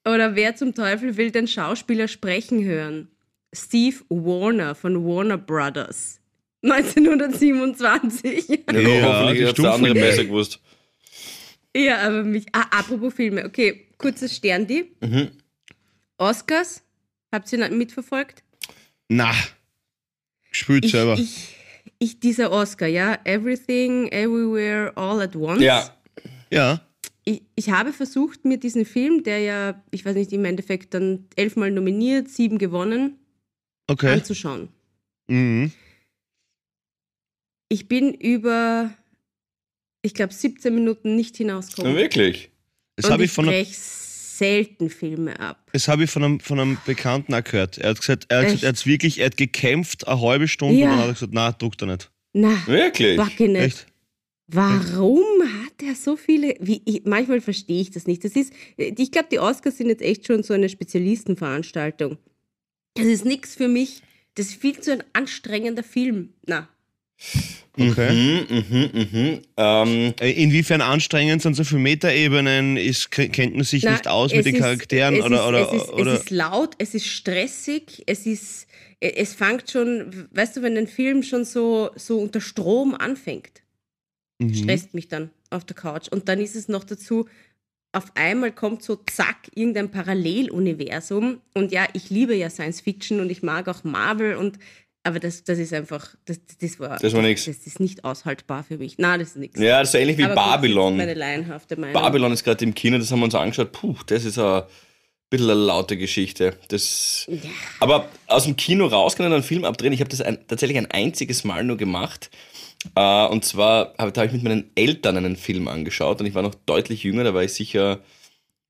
Oder wer zum Teufel will den Schauspieler sprechen hören? Steve Warner von Warner Brothers. 1927. Ja, Ja, hoffentlich hat der andere besser gewusst. Ja, aber mich. Ah, apropos Filme. Okay, kurzes Sterndi. Mhm. Oscars. Habt ihr mitverfolgt? Na. Spült Ich, selber. ich, ich, dieser Oscar, ja. Everything, Everywhere, All at Once. Ja. ja. Ich, ich habe versucht, mir diesen Film, der ja, ich weiß nicht, im Endeffekt dann elfmal nominiert, sieben gewonnen, Okay. anzuschauen. Mhm. Ich bin über, ich glaube, 17 Minuten nicht Ja, hinausgekommen. wirklich. Das Und habe ich von einem- selten Filme ab. das hab ich von, einem, von einem Bekannten auch gehört. Er hat gesagt, er hat, gesagt, er hat's wirklich, er hat gekämpft eine halbe Stunde Ja. und dann hat er gesagt, na, druckt er nicht. Na, Wirklich. backe nicht. Echt? Warum hat er so viele? Wie, ich, manchmal verstehe ich das nicht. Das ist, ich glaube, die Oscars sind jetzt echt schon so eine Spezialistenveranstaltung. Das ist nichts für mich. Das ist viel zu ein anstrengender Film. Na, Okay. Mhm, mhm, mhm. Ähm, Äh, Inwiefern anstrengend sind so viele Metaebenen? Ist, kennt man sich Na, nicht aus mit den ist- Charakteren? es oder, ist, oder, es, ist, oder, es ist laut, es ist stressig, es ist, es fängt schon, weißt du, wenn ein Film schon so, so unter Strom anfängt, Mhm. stresst mich dann auf der Couch. Und dann ist es noch dazu, auf einmal kommt so zack irgendein Paralleluniversum. Und ja, ich liebe ja Science Fiction und ich mag auch Marvel und aber das, das ist einfach, das, das war, Das war nix. Das ist nicht aushaltbar für mich. Nein, das ist nichts. ja, das ist ähnlich wie Aber Babylon. Meine laienhafte Meinung. Babylon ist gerade im Kino, das haben wir uns angeschaut. Puh, das ist ein bisschen eine laute Geschichte. Das, Ja. aber aus dem Kino rausgehen und einen Film abdrehen, ich habe das ein, tatsächlich ein einziges Mal nur gemacht. Äh, und zwar habe hab ich mit meinen Eltern einen Film angeschaut und ich war noch deutlich jünger, da war ich sicher,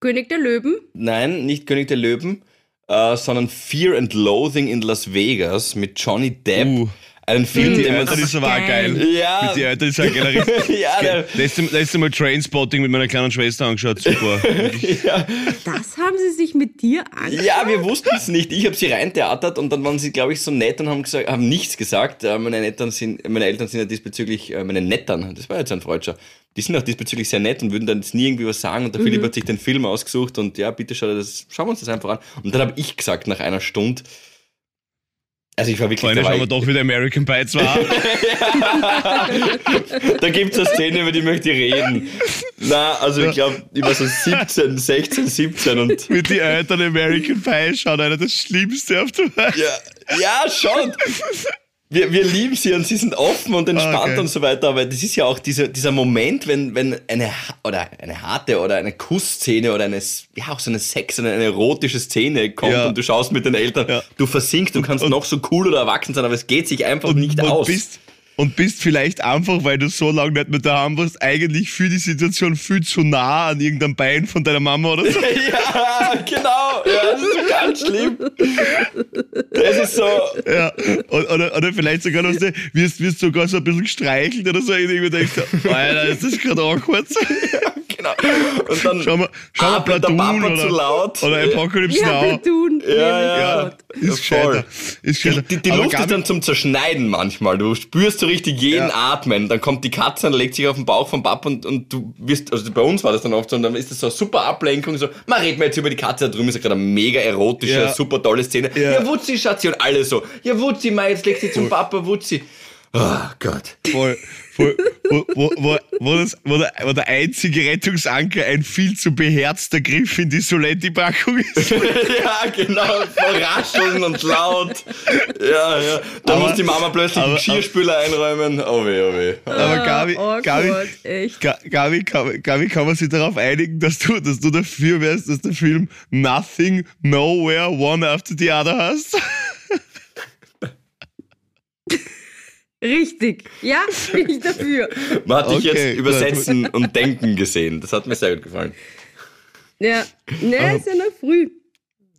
König der Löwen. nein, nicht König der Löwen, äh, sondern Fear and Loathing in Las Vegas mit Johnny Depp. Uh. Einen Film, Die den man... Eltern ist aber auch geil. Ja. Mit die Eltern ist auch geil. Ja, der- Letztes letzte Mal Trainspotting mit meiner kleinen Schwester angeschaut. Super. ja. Das haben sie sich mit dir angeschaut? Ja, wir wussten es nicht. Ich habe sie reintheatert und dann waren sie, glaube ich, so nett und haben, gesagt, haben nichts gesagt. Äh, Meine Eltern sind, meine Eltern sind ja diesbezüglich, äh, meine Nettern, das war jetzt ein Freudscher, die sind auch diesbezüglich sehr nett und würden dann jetzt nie irgendwie was sagen. Und der Philipp hat sich den Film ausgesucht und ja, bitte schau dir das, schauen wir uns das einfach an. Und dann habe ich gesagt, nach einer Stunde, also ich war wirklich war schauen wir doch wieder American Pie 2 an. Da gibt es eine Szene, über die möchte ich reden. Na, also ich glaube, ich war so 17, 16, 17 und mit die Eltern American Pie schauen. Einer das Schlimmste auf der Welt. Ja, ja schon. Wir, wir lieben sie und sie sind offen und entspannt Okay. und so weiter, aber das ist ja auch dieser, dieser Moment, wenn, wenn eine, oder eine harte oder eine Kussszene oder eine, ja, auch so eine Sex- oder eine erotische Szene kommt Ja. und du schaust mit den Eltern, Ja. du versinkst, du kannst noch so cool oder erwachsen sein, aber es geht sich einfach nicht und aus. Bist, und bist vielleicht einfach, weil du so lange nicht mehr daheim warst, eigentlich für die Situation viel zu nah an irgendeinem Bein von deiner Mama oder so. ja, genau, das ist ganz schlimm. Das ist so, Ja. Oder, oder, oder vielleicht sogar noch, wirst, wirst sogar so ein bisschen gestreichelt oder so. Und irgendwie denkst Alter, ist das gerade awkward? Genau. Und dann Schau mal, schau mal Platoon Papa oder, zu laut. oder Apocalypse Ja, Now. tun. Ja, ja. Ja, ist gescheiter. Ist Die, gescheiter. die, die Luft ist dann zum Zerschneiden manchmal. Du spürst so richtig jeden Ja. Atmen. Dann kommt die Katze und legt sich auf den Bauch vom Papa und, und du wirst, also bei uns war das dann oft so, und dann ist das so eine super Ablenkung. So, man reden wir jetzt über die Katze da drüben, ist ja gerade eine mega erotische, Ja. super tolle Szene. Ja. Ja, Wutzi, Schatzi, und alle so. Ja, Wutzi, Mai, jetzt legt sie zum Papa, Wutzi. Oh Gott. Voll, voll, wo, wo, wo, wo, das, wo, der, wo der einzige Rettungsanker ein viel zu beherzter Griff in die Soletti-Packung ist. ja, genau, voll rascheln und laut. Ja, ja. Da Aber- muss die Mama plötzlich aber- einen Geschirrspüler einräumen. Oh weh, oh weh. Aber Gabi, oh Gabi, Gott, Gabi, Gabi, Gabi, kann man sich darauf einigen, dass du, dass du dafür wärst, dass der Film Nothing, Nowhere, One After the Other hast? Richtig. Ja, bin ich dafür. Man hat dich Okay, jetzt übersetzen und denken gesehen. Das hat mir sehr gut gefallen. Ja, ne, ist ja noch früh.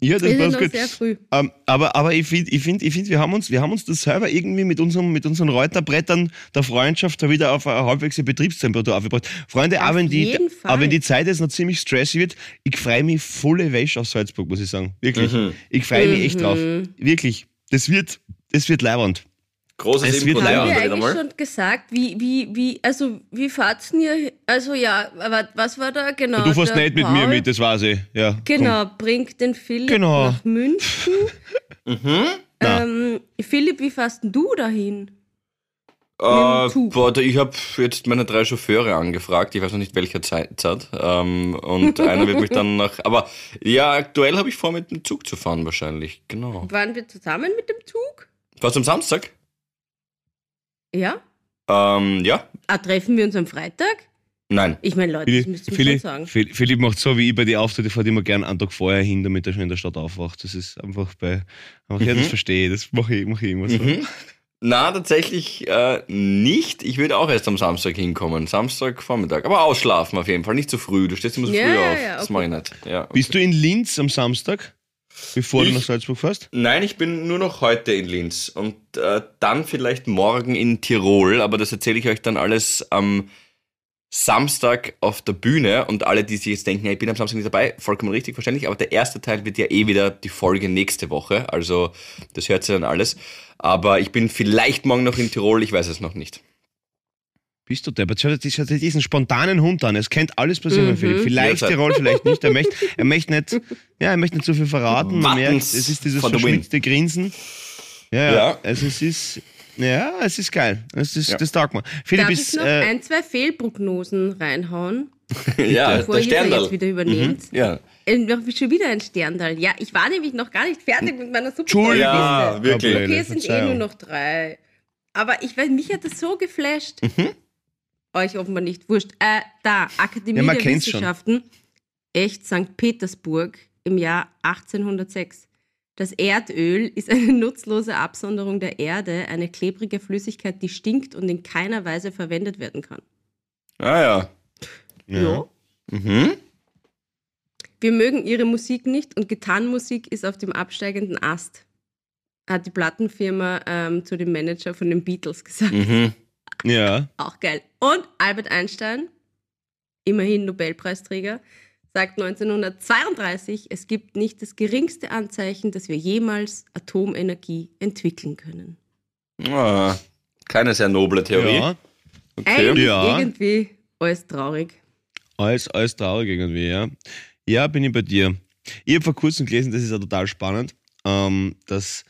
Ja, das Ist ja passt noch gut. sehr früh. Ähm, aber, aber ich finde, ich find, ich find, wir, haben uns, wir haben uns das selber irgendwie mit, unserem, mit unseren Reuterbrettern der Freundschaft da wieder auf eine halbwegs Betriebstemperatur aufgebracht. Freunde, auch Auf wenn, die, Fall. auch wenn die Zeit jetzt noch ziemlich stressig wird, ich freue mich volle Wäsche auf Salzburg, muss ich sagen. Wirklich. Mhm. Ich freue mich echt drauf. Mhm. Wirklich. Das wird, das wird leibernd. Großes Es wird Input Haben wir wieder eigentlich mal. schon gesagt, wie, wie, wie, also wie fahrt's denn ihr? Also ja, aber was war da genau? du fährst nicht mit mir Paul? mit, das weiß ich. Ja, Genau, bringt den Philipp Genau. nach München. Mhm. Ähm, Philipp, wie fährst du dahin? Äh, dem Zug. boah, ich habe jetzt meine drei Chauffeure angefragt. Ich weiß noch nicht, welcher Zeit. Zeit. Ähm, und einer wird mich dann nach. Aber ja, aktuell habe ich vor, mit dem Zug zu fahren, wahrscheinlich. Genau. Waren wir zusammen mit dem Zug? Was am Samstag? Ja? Ähm, ja? Ah, treffen wir uns am Freitag? Nein. Ich meine, Leute, das Philipp, müsst ihr mir schon Philipp, sagen. Philipp, Philipp macht so wie ich bei den Auftritte, fahrt immer gern einen Tag vorher hin, damit er schon in der Stadt aufwacht. Das ist einfach bei. Einfach, Ja, das Mhm. verstehe ich, das mache ich, mach ich immer so. Mhm. Na, tatsächlich äh, nicht. Ich würde auch erst am Samstag hinkommen. Samstag Vormittag. Aber ausschlafen auf jeden Fall. Nicht zu früh. Du stehst immer so Ja, früh ja, auf. ja, Das okay. mache ich nicht. Ja, okay. Bist du in Linz am Samstag, bevor Ich- du nach Salzburg fährst? Nein, ich bin nur noch heute in Linz und äh, dann vielleicht morgen in Tirol, aber das erzähle ich euch dann alles am Samstag auf der Bühne und alle, die sich jetzt denken, ja, ich bin am Samstag nicht dabei, vollkommen richtig wahrscheinlich, aber der erste Teil wird ja eh wieder die Folge nächste Woche, also das hört ihr dann alles. Aber ich bin vielleicht morgen noch in Tirol, ich weiß es noch nicht. Bist du deppert? Schau dir dir diesen spontanen Hund an. Es könnte alles passieren, Mhm. Philipp. Vielleicht Jederzeit. Tirol, vielleicht nicht. Er möchte, er möchte nicht, ja, er möchte nicht so viel verraten. Man merkt, es ist dieses verschmitzte Grinsen. Ja, ja. Also es ist, ja, es ist geil. Es ist, Ja. Das taugt mir. Philipp Darf ich ist, noch äh, ein, zwei Fehlprognosen reinhauen, ja, bevor der ihr da jetzt Sterndal. wieder übernehmt? Ja. Äh, noch schon wieder ein Sterndal. Ja, ich war nämlich noch gar nicht fertig mit meiner super Entschuldigung. ja, wirklich. Okay, es sind eh nur noch drei. Aber ich weiß, mich hat das so geflasht. Mhm. Euch offenbar nicht. Wurscht. Äh, da, Akademie Ja, der. Wissenschaften. Echt St. Petersburg im Jahr 1806. Das Erdöl ist eine nutzlose Absonderung der Erde, eine klebrige Flüssigkeit, die stinkt und in keiner Weise verwendet werden kann. Ah ja. ja. Mhm. Wir mögen ihre Musik nicht und Gitarrenmusik ist auf dem absteigenden Ast. hat die Plattenfirma ähm, zu dem Manager von den Beatles gesagt. Mhm. Ja. Auch geil. Und Albert Einstein, immerhin Nobelpreisträger, sagt 1932, es gibt nicht das geringste Anzeichen, dass wir jemals Atomenergie entwickeln können. Ah, keine sehr noble Theorie. Ja. Okay. Eigentlich Ja. irgendwie alles traurig. Alles, alles traurig irgendwie, ja. Ja, bin ich bei dir. Ich habe vor kurzem gelesen, das ist ja total spannend, ähm, dass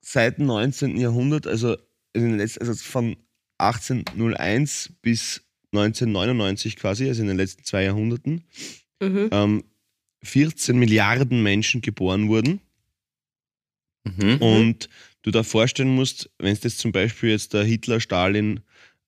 seit dem 19. Jahrhundert, also, in den letzten, also von 1801 bis 1999 quasi, also in den letzten zwei Jahrhunderten, Mhm. ähm, 14 Milliarden Menschen geboren wurden. Mhm. Und du da vorstellen musst, wenn es das zum Beispiel jetzt der Hitler, Stalin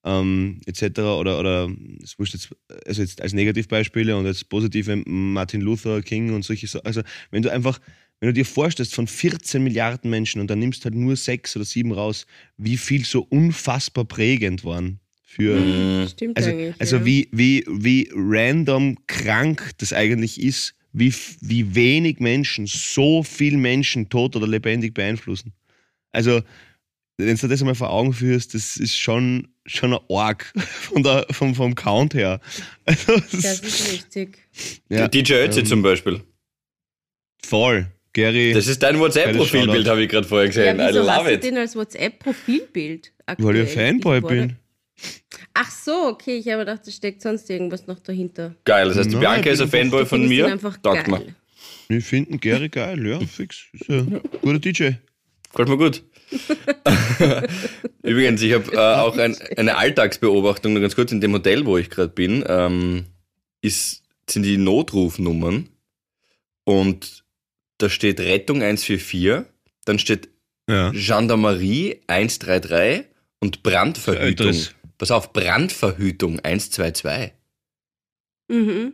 ähm, etc. oder, oder es wurscht jetzt, also jetzt als Negativbeispiele und als positive Martin Luther King und solche Sachen. Also wenn du einfach, wenn du dir vorstellst von 14 Milliarden Menschen und dann nimmst halt nur sechs oder sieben raus, wie viel so unfassbar prägend waren für. Mhm. Stimmt Also, eigentlich. also ja. wie, wie, wie random krank das eigentlich ist, wie, wie wenig Menschen so viel Menschen tot oder lebendig beeinflussen. Also, wenn du das einmal vor Augen führst, das ist schon, schon ein Org von der, vom, vom Count her. Also, das Das ist, ist richtig. ja, DJ Ötzi ähm, zum Beispiel. voll. Gary, Das ist dein WhatsApp-Profilbild, habe ich gerade vorher Ja, gesehen. I wieso hast love du it. den als WhatsApp-Profilbild weil ich ein Fanboy bin. Ach so, okay, ich habe gedacht, da steckt sonst irgendwas noch dahinter. Geil, das heißt, die Nein, Bianca ist ein Fanboy von mir. einfach geil. Wir finden Gary geil, ja, fix. Ist ein guter DJ. Gefällt mir gut. Übrigens, ich habe äh, auch ein, eine Alltagsbeobachtung, nur ganz kurz in dem Hotel, wo ich gerade bin, ähm, ist, sind die Notrufnummern und da steht Rettung 144, dann steht Ja. Gendarmerie 133 und Brandverhütung. Älteres. Pass auf, Brandverhütung 122. Mhm.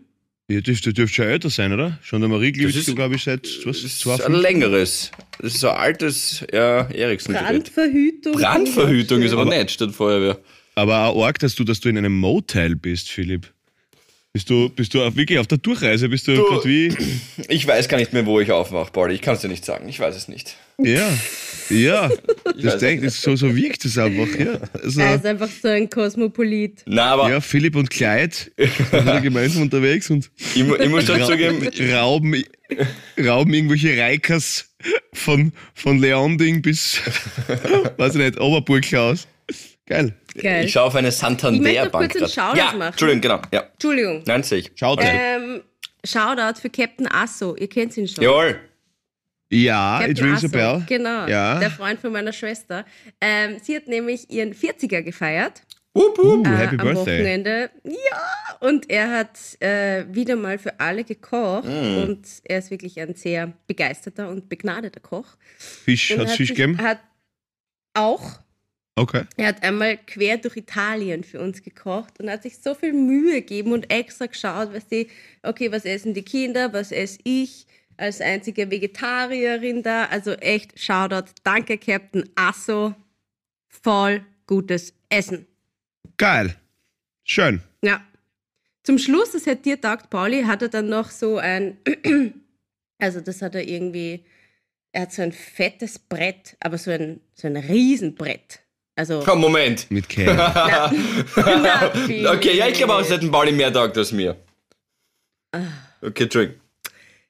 Ja, das, das dürfte schon älter sein, oder? Gendarmerie gibt ist- es, glaube ich, seit was, Das ist 2005? ein längeres. Das ist so ein altes ja, Ericsson-Gerät. Brandverhütung. Brandverhütung ist aber Aber- nett statt Feuerwehr. Aber auch arg, dass du, dass du in einem Motel bist, Philipp. Bist du, bist du auf, wirklich auf der Durchreise? Bist du, Du- gerade wie? Ich weiß gar nicht mehr, wo ich aufmache, Pauli. Ich kann es dir nicht sagen. Ich weiß es nicht. Ja, ja. Das denk, das, so, so wirkt es einfach. Ja, also, Er ist einfach so ein Kosmopolit. Na, aber ja Philipp und Clyde sind gemeinsam unterwegs und ich, ich muss schon zugeben, rauben, rauben irgendwelche Reikers von, von Leonding bis, weiß ich nicht, Oberburglau aus. Geil. Geil. ich schaue auf eine Ich möchte Santander-Bank. kurz einen. Shoutout Ja, machen. Entschuldigung, genau. Ja. Entschuldigung. Nein, sehe ich. Schaut Ähm, Shoutout für Captain Asso. Ihr kennt ihn schon. Jawohl. Ja, Captain it rings a Asso. bell. Genau, Ja. der Freund von meiner Schwester. Ähm, sie hat nämlich ihren 40er gefeiert Wupp, wupp. Uh, äh, happy am birthday. Wochenende. Ja, und er hat äh, wieder mal für alle gekocht Mm. und er ist wirklich ein sehr begeisterter und begnadeter Koch. Fisch, Und hat es hat Fisch sich- gegeben? Hat auch. Okay. Er hat einmal quer durch Italien für uns gekocht und hat sich so viel Mühe gegeben und extra geschaut, was die, okay, was essen die Kinder, was esse ich als einzige Vegetarierin da. Also echt Shoutout. Danke, Captain Asso. Voll gutes Essen. Geil. Schön. Ja. Zum Schluss, das hat dir taugt, Pauli, hat er dann noch so ein, also das hat er irgendwie, er hat so ein fettes Brett, aber so ein, so ein Riesenbrett. Also, Komm, Moment. Mit Käse. na. Okay, ja, ich glaube auch, es hat ein Pauli mehr taugt als mir. Ah. Okay, Entschuldigung.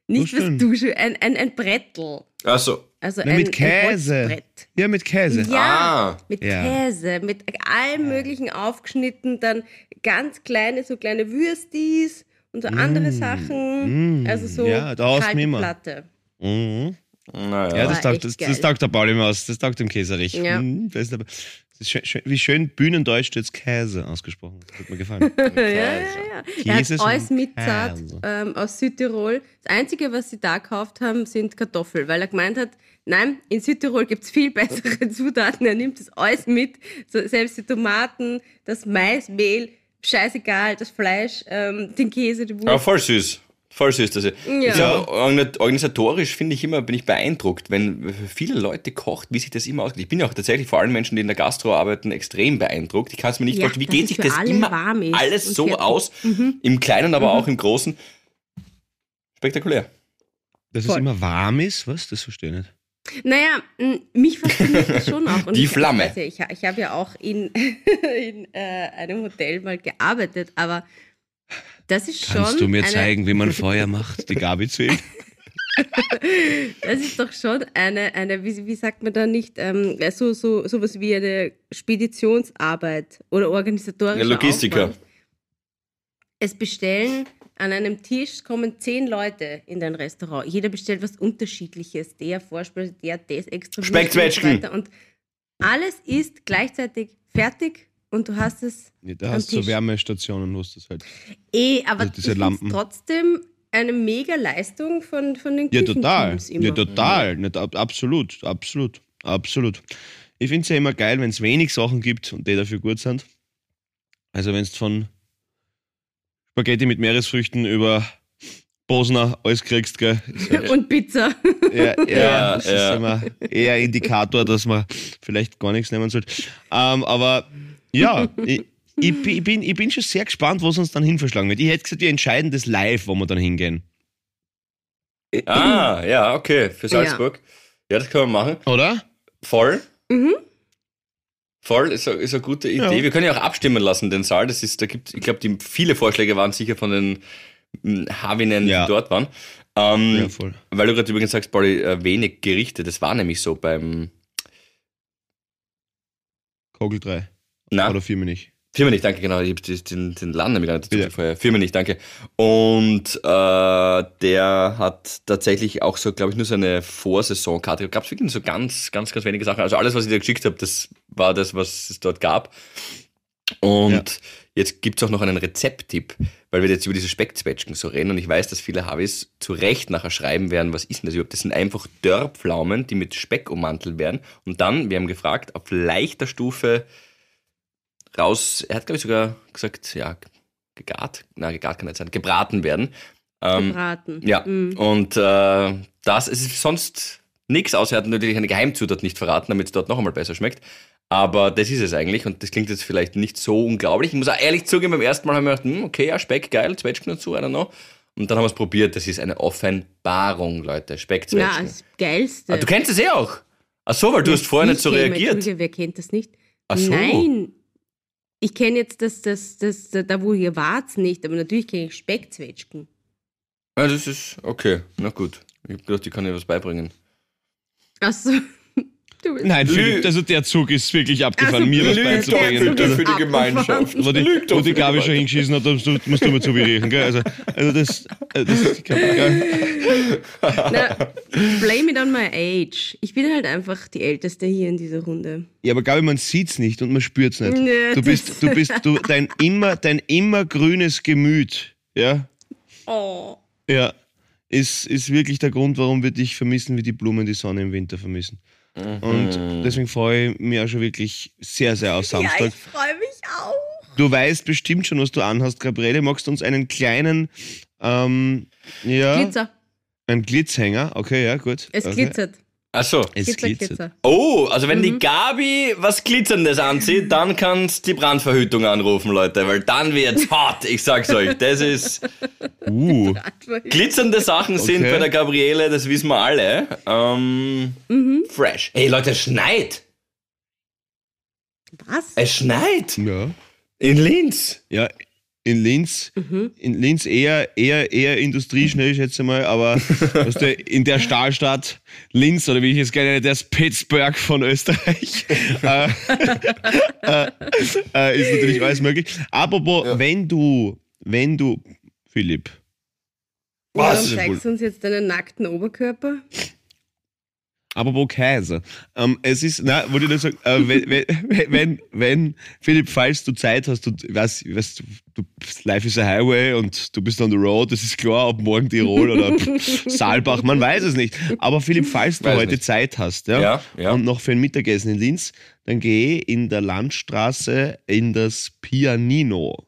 Nicht Was was denn? du schon, ein, ein, ein Brettel. Achso. Also Na, ein, mit ein Käse. Holzbrett. Ja, mit Käse. Ja, Ah. mit Ja. Käse, mit allem möglichen aufgeschnitten, dann ganz kleine, so kleine Würstis und so andere Sachen. mm, also so ja, da. Platte. Mhm. Naja. Ja, das taugt, das, das taugt der Pauli aus. Das taugt dem Käserich. Ja. Mhm, das ist aber, das ist schön, schön, wie schön bühnendeutsch jetzt Käse ausgesprochen. Das hat mir gefallen. Ja, ja, ja. Er hat alles Käse. ähm, aus Südtirol. Das Einzige, was sie da gekauft haben, sind Kartoffeln, weil er gemeint hat, nein, in Südtirol gibt es viel bessere Zutaten. Er nimmt das alles mit, so, selbst die Tomaten, das Mais, Mehl, scheißegal, das Fleisch, ähm, den Käse, die Wurst. voll süß. Voll süß. Das ist. Ja. Ja organ- organisatorisch finde ich immer, bin ich beeindruckt, wenn viele Leute kocht, wie sich das immer ausgeht. Ich bin ja auch tatsächlich vor allem Menschen, die in der Gastro arbeiten, extrem beeindruckt. Ich kann es mir nicht Ja, vorstellen, wie dass geht es sich das immer warm ist alles so fertig. aus? Im Kleinen, aber auch im Großen. Spektakulär. Dass Voll. es immer warm ist? Was? Das verstehe ich nicht. Naja, mich fasziniert das schon auch. Und Die ich- Flamme. Also ich, ich habe ja auch in, in äh, einem Hotel mal gearbeitet, aber das ist schon. Kannst du mir eine, zeigen, wie man Feuer macht? Die Gabi zu ihm. Das ist doch schon eine, eine wie, wie sagt man da nicht, ähm, so, so, sowas wie eine Speditionsarbeit oder organisatorische Ja, Logistiker. Aufwand. Es bestellen an einem Tisch kommen zehn Leute in dein Restaurant. Jeder bestellt was Unterschiedliches. Der Vorspeise, der das extra. Speckzwetschgen. Und, und alles ist gleichzeitig fertig und du hast es Ja, da hast du so. Wärmestationen, wo es das halt. eh, aber Also diese ich find's Lampen. trotzdem eine mega Leistung von, von den Ja, total. Immer. Ja, total. Nicht, ab, absolut, absolut, absolut. Ich finde es ja immer geil, wenn es wenig Sachen gibt und die dafür gut sind. Also wenn es von Spaghetti mit Meeresfrüchten über Bosner alles kriegst, gell? Ist Und Pizza. eher, eher, Ja, das ja. ist immer eher Indikator, dass man vielleicht gar nichts nehmen sollte. Ähm, aber ja, ich, ich, bin- ich, bin, ich bin schon sehr gespannt, wo es uns dann hinverschlagen wird. Ich hätte gesagt, wir entscheiden das live, wo wir dann hingehen. Ah, ja, okay. Für Salzburg. Ja, das können wir machen. Oder? Voll. Mhm. Voll ist, eine- ist eine gute Idee. Ja. Wir können ja auch abstimmen lassen, den Saal. Das ist, da gibt, ich glaube, die viele Vorschläge waren sicher von den mm, Havinen, Ja. die dort waren. Ähm, Ja, voll. Weil du gerade übrigens sagst, Pauli, äh, wenig Gerichte. Das war nämlich so beim. Kogel 3. Na, Oder Firma nicht. Firma nicht, danke, genau. Ich habe den, den Laden nämlich gar nicht dazu vorher. Firma nicht, danke. Und äh, der hat tatsächlich auch so, glaube ich, nur so eine Vorsaisonkarte. Gab es wirklich so ganz, ganz, ganz wenige Sachen. Also alles, was ich dir geschickt habe, das war das, was es dort gab. Und jetzt gibt es auch noch einen Rezepttipp, weil wir jetzt über diese Speckzwetschgen so reden und ich weiß, dass viele Havis zu Recht nachher schreiben werden, was ist denn das überhaupt? Das sind einfach Dörrpflaumen, die mit Speck ummantelt werden und dann, wir haben gefragt, auf leichter Stufe raus, er hat glaube ich sogar gesagt, ja, gegart, na gegart kann nicht sein, gebraten werden. Ähm, Gebraten. ja, Mhm. und äh, das es ist sonst nichts, außer er hat natürlich eine Geheimzutat nicht verraten, damit es dort noch einmal besser schmeckt. Aber das ist es eigentlich und das klingt jetzt vielleicht nicht so unglaublich. Ich muss auch ehrlich zugeben, beim ersten Mal haben wir gedacht, hm, okay, ja, Speck, geil, Zwetschgen dazu, I don't know. Und dann haben wir es probiert, das ist eine Offenbarung, Leute, Ja, Speckzwetschgen. das Geilste. ah, du kennst es eh auch. Ach so, weil du hast vorher nicht so Ich reagiert. Entschuldige, wer kennt das nicht? Ach so. Nein. Ich kenne jetzt das, das, das, da wo ihr wart nicht, aber natürlich kenne ich Speckzwetschgen. Ja, das ist okay, na gut. Ich gedacht, ich kann dir was beibringen. Achso. Du bist Nein, Lü- Philipp, also der Zug ist wirklich abgefahren, Also, mir was beizubringen. Also, ist für die Gemeinschaft. wo die, Lügt wo die Gabi schon hingeschissen hat, musst du, musst du mal zu riechen, gell? Also, also das, äh, das ist geil. Na, blame it on my age. Ich bin halt einfach die Älteste hier in dieser Runde. Ja, aber Gabi, man sieht's nicht und man spürt's nicht. Nee, du bist, du bist, du, dein immer, dein immer grünes Gemüt, ja, Oh. ja, ist, ist wirklich der Grund, warum wir dich vermissen, wie die Blumen die Sonne im Winter vermissen. Und deswegen freue ich mich auch schon wirklich sehr, sehr auf Ja, Samstag. ich freue mich auch. Du weißt bestimmt schon, was du anhast, Gabriele. Magst du uns einen kleinen, ähm, ja, Glitzer. einen Glitzhänger? Okay, ja, gut. Es okay. glitzert. Ach so. Es Glitzer, glitzert. Glitzer. Oh, also wenn Mhm. die Gabi was Glitzerndes anzieht, dann kannst die Brandverhütung anrufen, Leute, weil dann wird's hart. Ich sag's euch, das ist Uh, glitzernde Sachen sind Okay. bei der Gabriele, das wissen wir alle. Ähm, Mhm. Fresh. Hey Leute, es schneit. Was? Es schneit ja. in Linz. Ja, in Linz, Mhm. in Linz eher, eher, eher industrieschnell, schätze ich mal, aber weißt du, in der Stahlstadt Linz, oder wie ich es gerne nenne, der Pittsburgh von Österreich, äh, äh, äh, ist natürlich alles möglich. Apropos, Ja. wenn du, wenn du, Philipp, Warum Was? zeigst du uns jetzt deinen nackten Oberkörper? Apropos Käse. Ähm, es ist, na, wollte ich nur sagen, äh, wenn, wenn, wenn, wenn, Philipp, falls du Zeit hast, du ich weiß, ich weiß, du, du, life is a highway und du bist on the road, das ist klar, ob morgen Tirol oder Saalbach, man weiß es nicht. Aber Philipp, falls du Weiß heute nicht. Zeit hast, ja, Ja, ja. und noch für ein Mittagessen in Linz, dann geh in der Landstraße in das Pianino.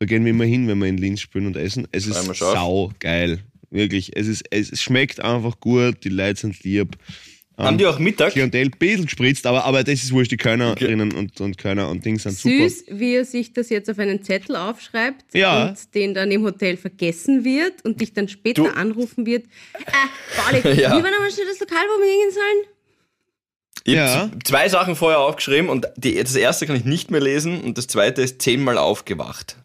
Da gehen wir immer hin, wenn wir in Linz spielen und essen. Es ist sau geil. Wirklich. Es, ist, es schmeckt einfach gut, die Leute sind lieb. Haben die auch Mittag? Klientel ein bisschen gespritzt, aber, aber das ist wurscht, die Körnerinnen und, und Körner und Dings sind super. Süß, wie er sich das jetzt auf einen Zettel aufschreibt Ja. und den dann im Hotel vergessen wird und dich dann später Du- anrufen wird. Äh, Pauli, Ja. wie war nochmal schnell das Lokal, wo wir hingehen sollen? Ich Ja. habe zwei Sachen vorher aufgeschrieben und die, das erste kann ich nicht mehr lesen und das zweite ist zehnmal aufgewacht.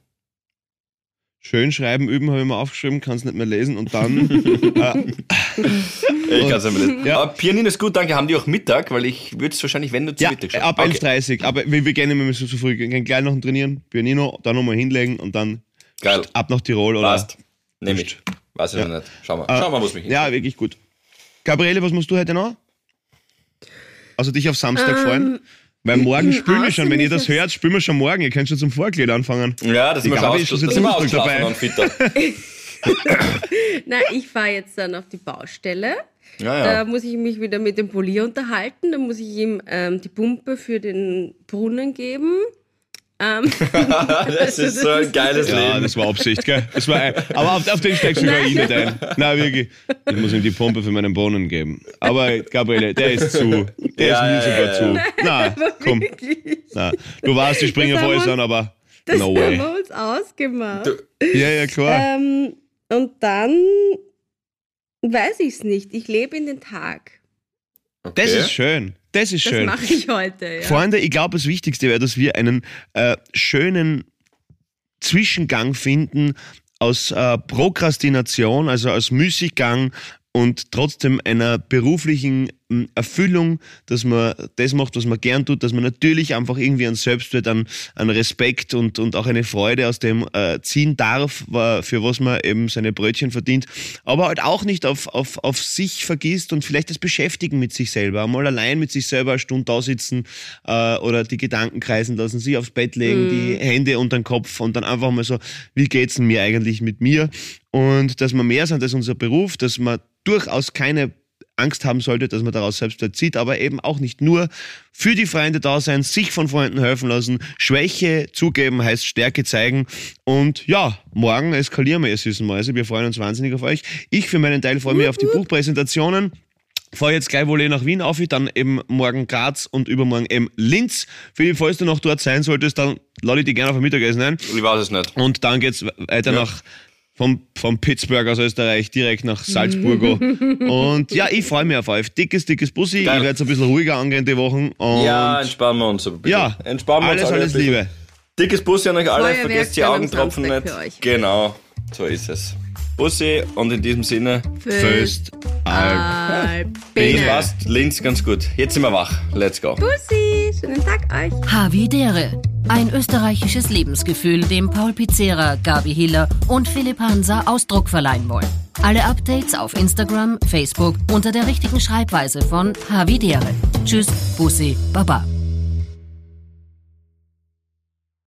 Schön schreiben, üben, habe ich mir aufgeschrieben, kann es nicht mehr lesen und dann. äh, Ich kann es nicht mehr lesen. Ja. Aber Pianin ist gut, danke. Haben die auch Mittag? Weil ich würde es wahrscheinlich, wenn du zu ja, Mittag schauen. ab 11.30 Uhr. Aber wir, wir gehen immer so, so früh. Wir gehen gleich noch trainieren, Pianino, dann nochmal hinlegen und dann Geil. ab nach Tirol oder. Passt. Nehme ich. Weiß ich noch nicht. Schau mal. Äh, Schau mal, wo es mich Ja, wirklich gut. Gabriele, was musst du heute noch? Also dich auf Samstag Ähm, freuen? Weil morgen ich spielen wir schon. Wenn ihr das hört, spielen wir schon morgen. Ihr könnt schon zum Vorglied anfangen. Ja, das wir Gabi schon ist schon aus- seit da ausgeschlafen dabei. und fitter. Na, ich fahre jetzt dann auf die Baustelle. Ja, Da ja. muss ich mich wieder mit dem Polier unterhalten. Da muss ich ihm ähm, die Pumpe für den Brunnen geben. Ähm, das ist so ein geiles Ja, Leben. das war Absicht, gell? Das war ein, aber auf, auf den steigst sogar ich nicht ein. Nein, wirklich. Ich muss ihm die Pumpe für meinen Bohnen geben. Aber Gabriele, der ist zu. Der Ja, ist mir ja, sogar ja, zu. Nein, komm. Nein. Du weißt, die Das voll wir an, aber Das no haben wir uns ausgemacht. Du- Ja, ja, klar. Ähm, und dann weiß ich es nicht. Ich lebe in den Tag. Das Okay. ist schön. Das ist Das schön. mache ich heute. Ja. Freunde, ich glaube, das Wichtigste wäre, dass wir einen äh, schönen Zwischengang finden aus äh, Prokrastination, also aus Müßiggang und trotzdem einer beruflichen Erfüllung, dass man das macht, was man gern tut, dass man natürlich einfach irgendwie einen Selbstwert, einen, einen Respekt und, und auch eine Freude aus dem äh, ziehen darf, für was man eben seine Brötchen verdient, aber halt auch nicht auf, auf, auf sich vergisst und vielleicht das Beschäftigen mit sich selber, einmal allein mit sich selber eine Stunde da sitzen äh, oder die Gedanken kreisen lassen, sich aufs Bett legen, die Hände unter den Kopf und dann einfach mal so, wie geht's denn mir eigentlich mit mir? Und dass wir mehr sind als unser Beruf, dass man durchaus keine Angst haben sollte, dass man daraus Selbstwert zieht, aber eben auch nicht nur für die Freunde da sein, sich von Freunden helfen lassen, Schwäche zugeben heißt Stärke zeigen und ja, morgen eskalieren wir, ihr süßen Mäuse, wir freuen uns wahnsinnig auf euch. Ich für meinen Teil freue mich auf die Buchpräsentationen. Fahre jetzt gleich wohl eh nach Wien auf, dann eben morgen Graz und übermorgen eben Linz. Philipp, falls du noch dort sein solltest, dann lade ich dich gerne auf ein Mittagessen ein. Ich weiß es nicht. Und dann geht's weiter Ja. nach vom, vom Pittsburgh aus Österreich direkt nach Salzburgo. und ja, ich freue mich auf euch. Dickes, dickes Bussi. Geil. Ich werde es ein bisschen ruhiger angehen die Wochen. Und Ja, entspannen wir uns ein bisschen. ja, entspannen wir alles, uns alle alles. Liebe. Dickes Bussi an euch alle, vergesst die Augentropfen nicht. Genau, so ist es. Bussi und in diesem Sinne, Föst, Alp. das passt, Linz ganz gut. Jetzt sind wir wach. Let's go. Bussi, schönen Tag euch. Havidere. Ein österreichisches Lebensgefühl, dem Paul Pizzera, Gabi Hiller und Philipp Hansa Ausdruck verleihen wollen. Alle Updates auf Instagram, Facebook unter der richtigen Schreibweise von Havidere. Tschüss, Bussi, Baba.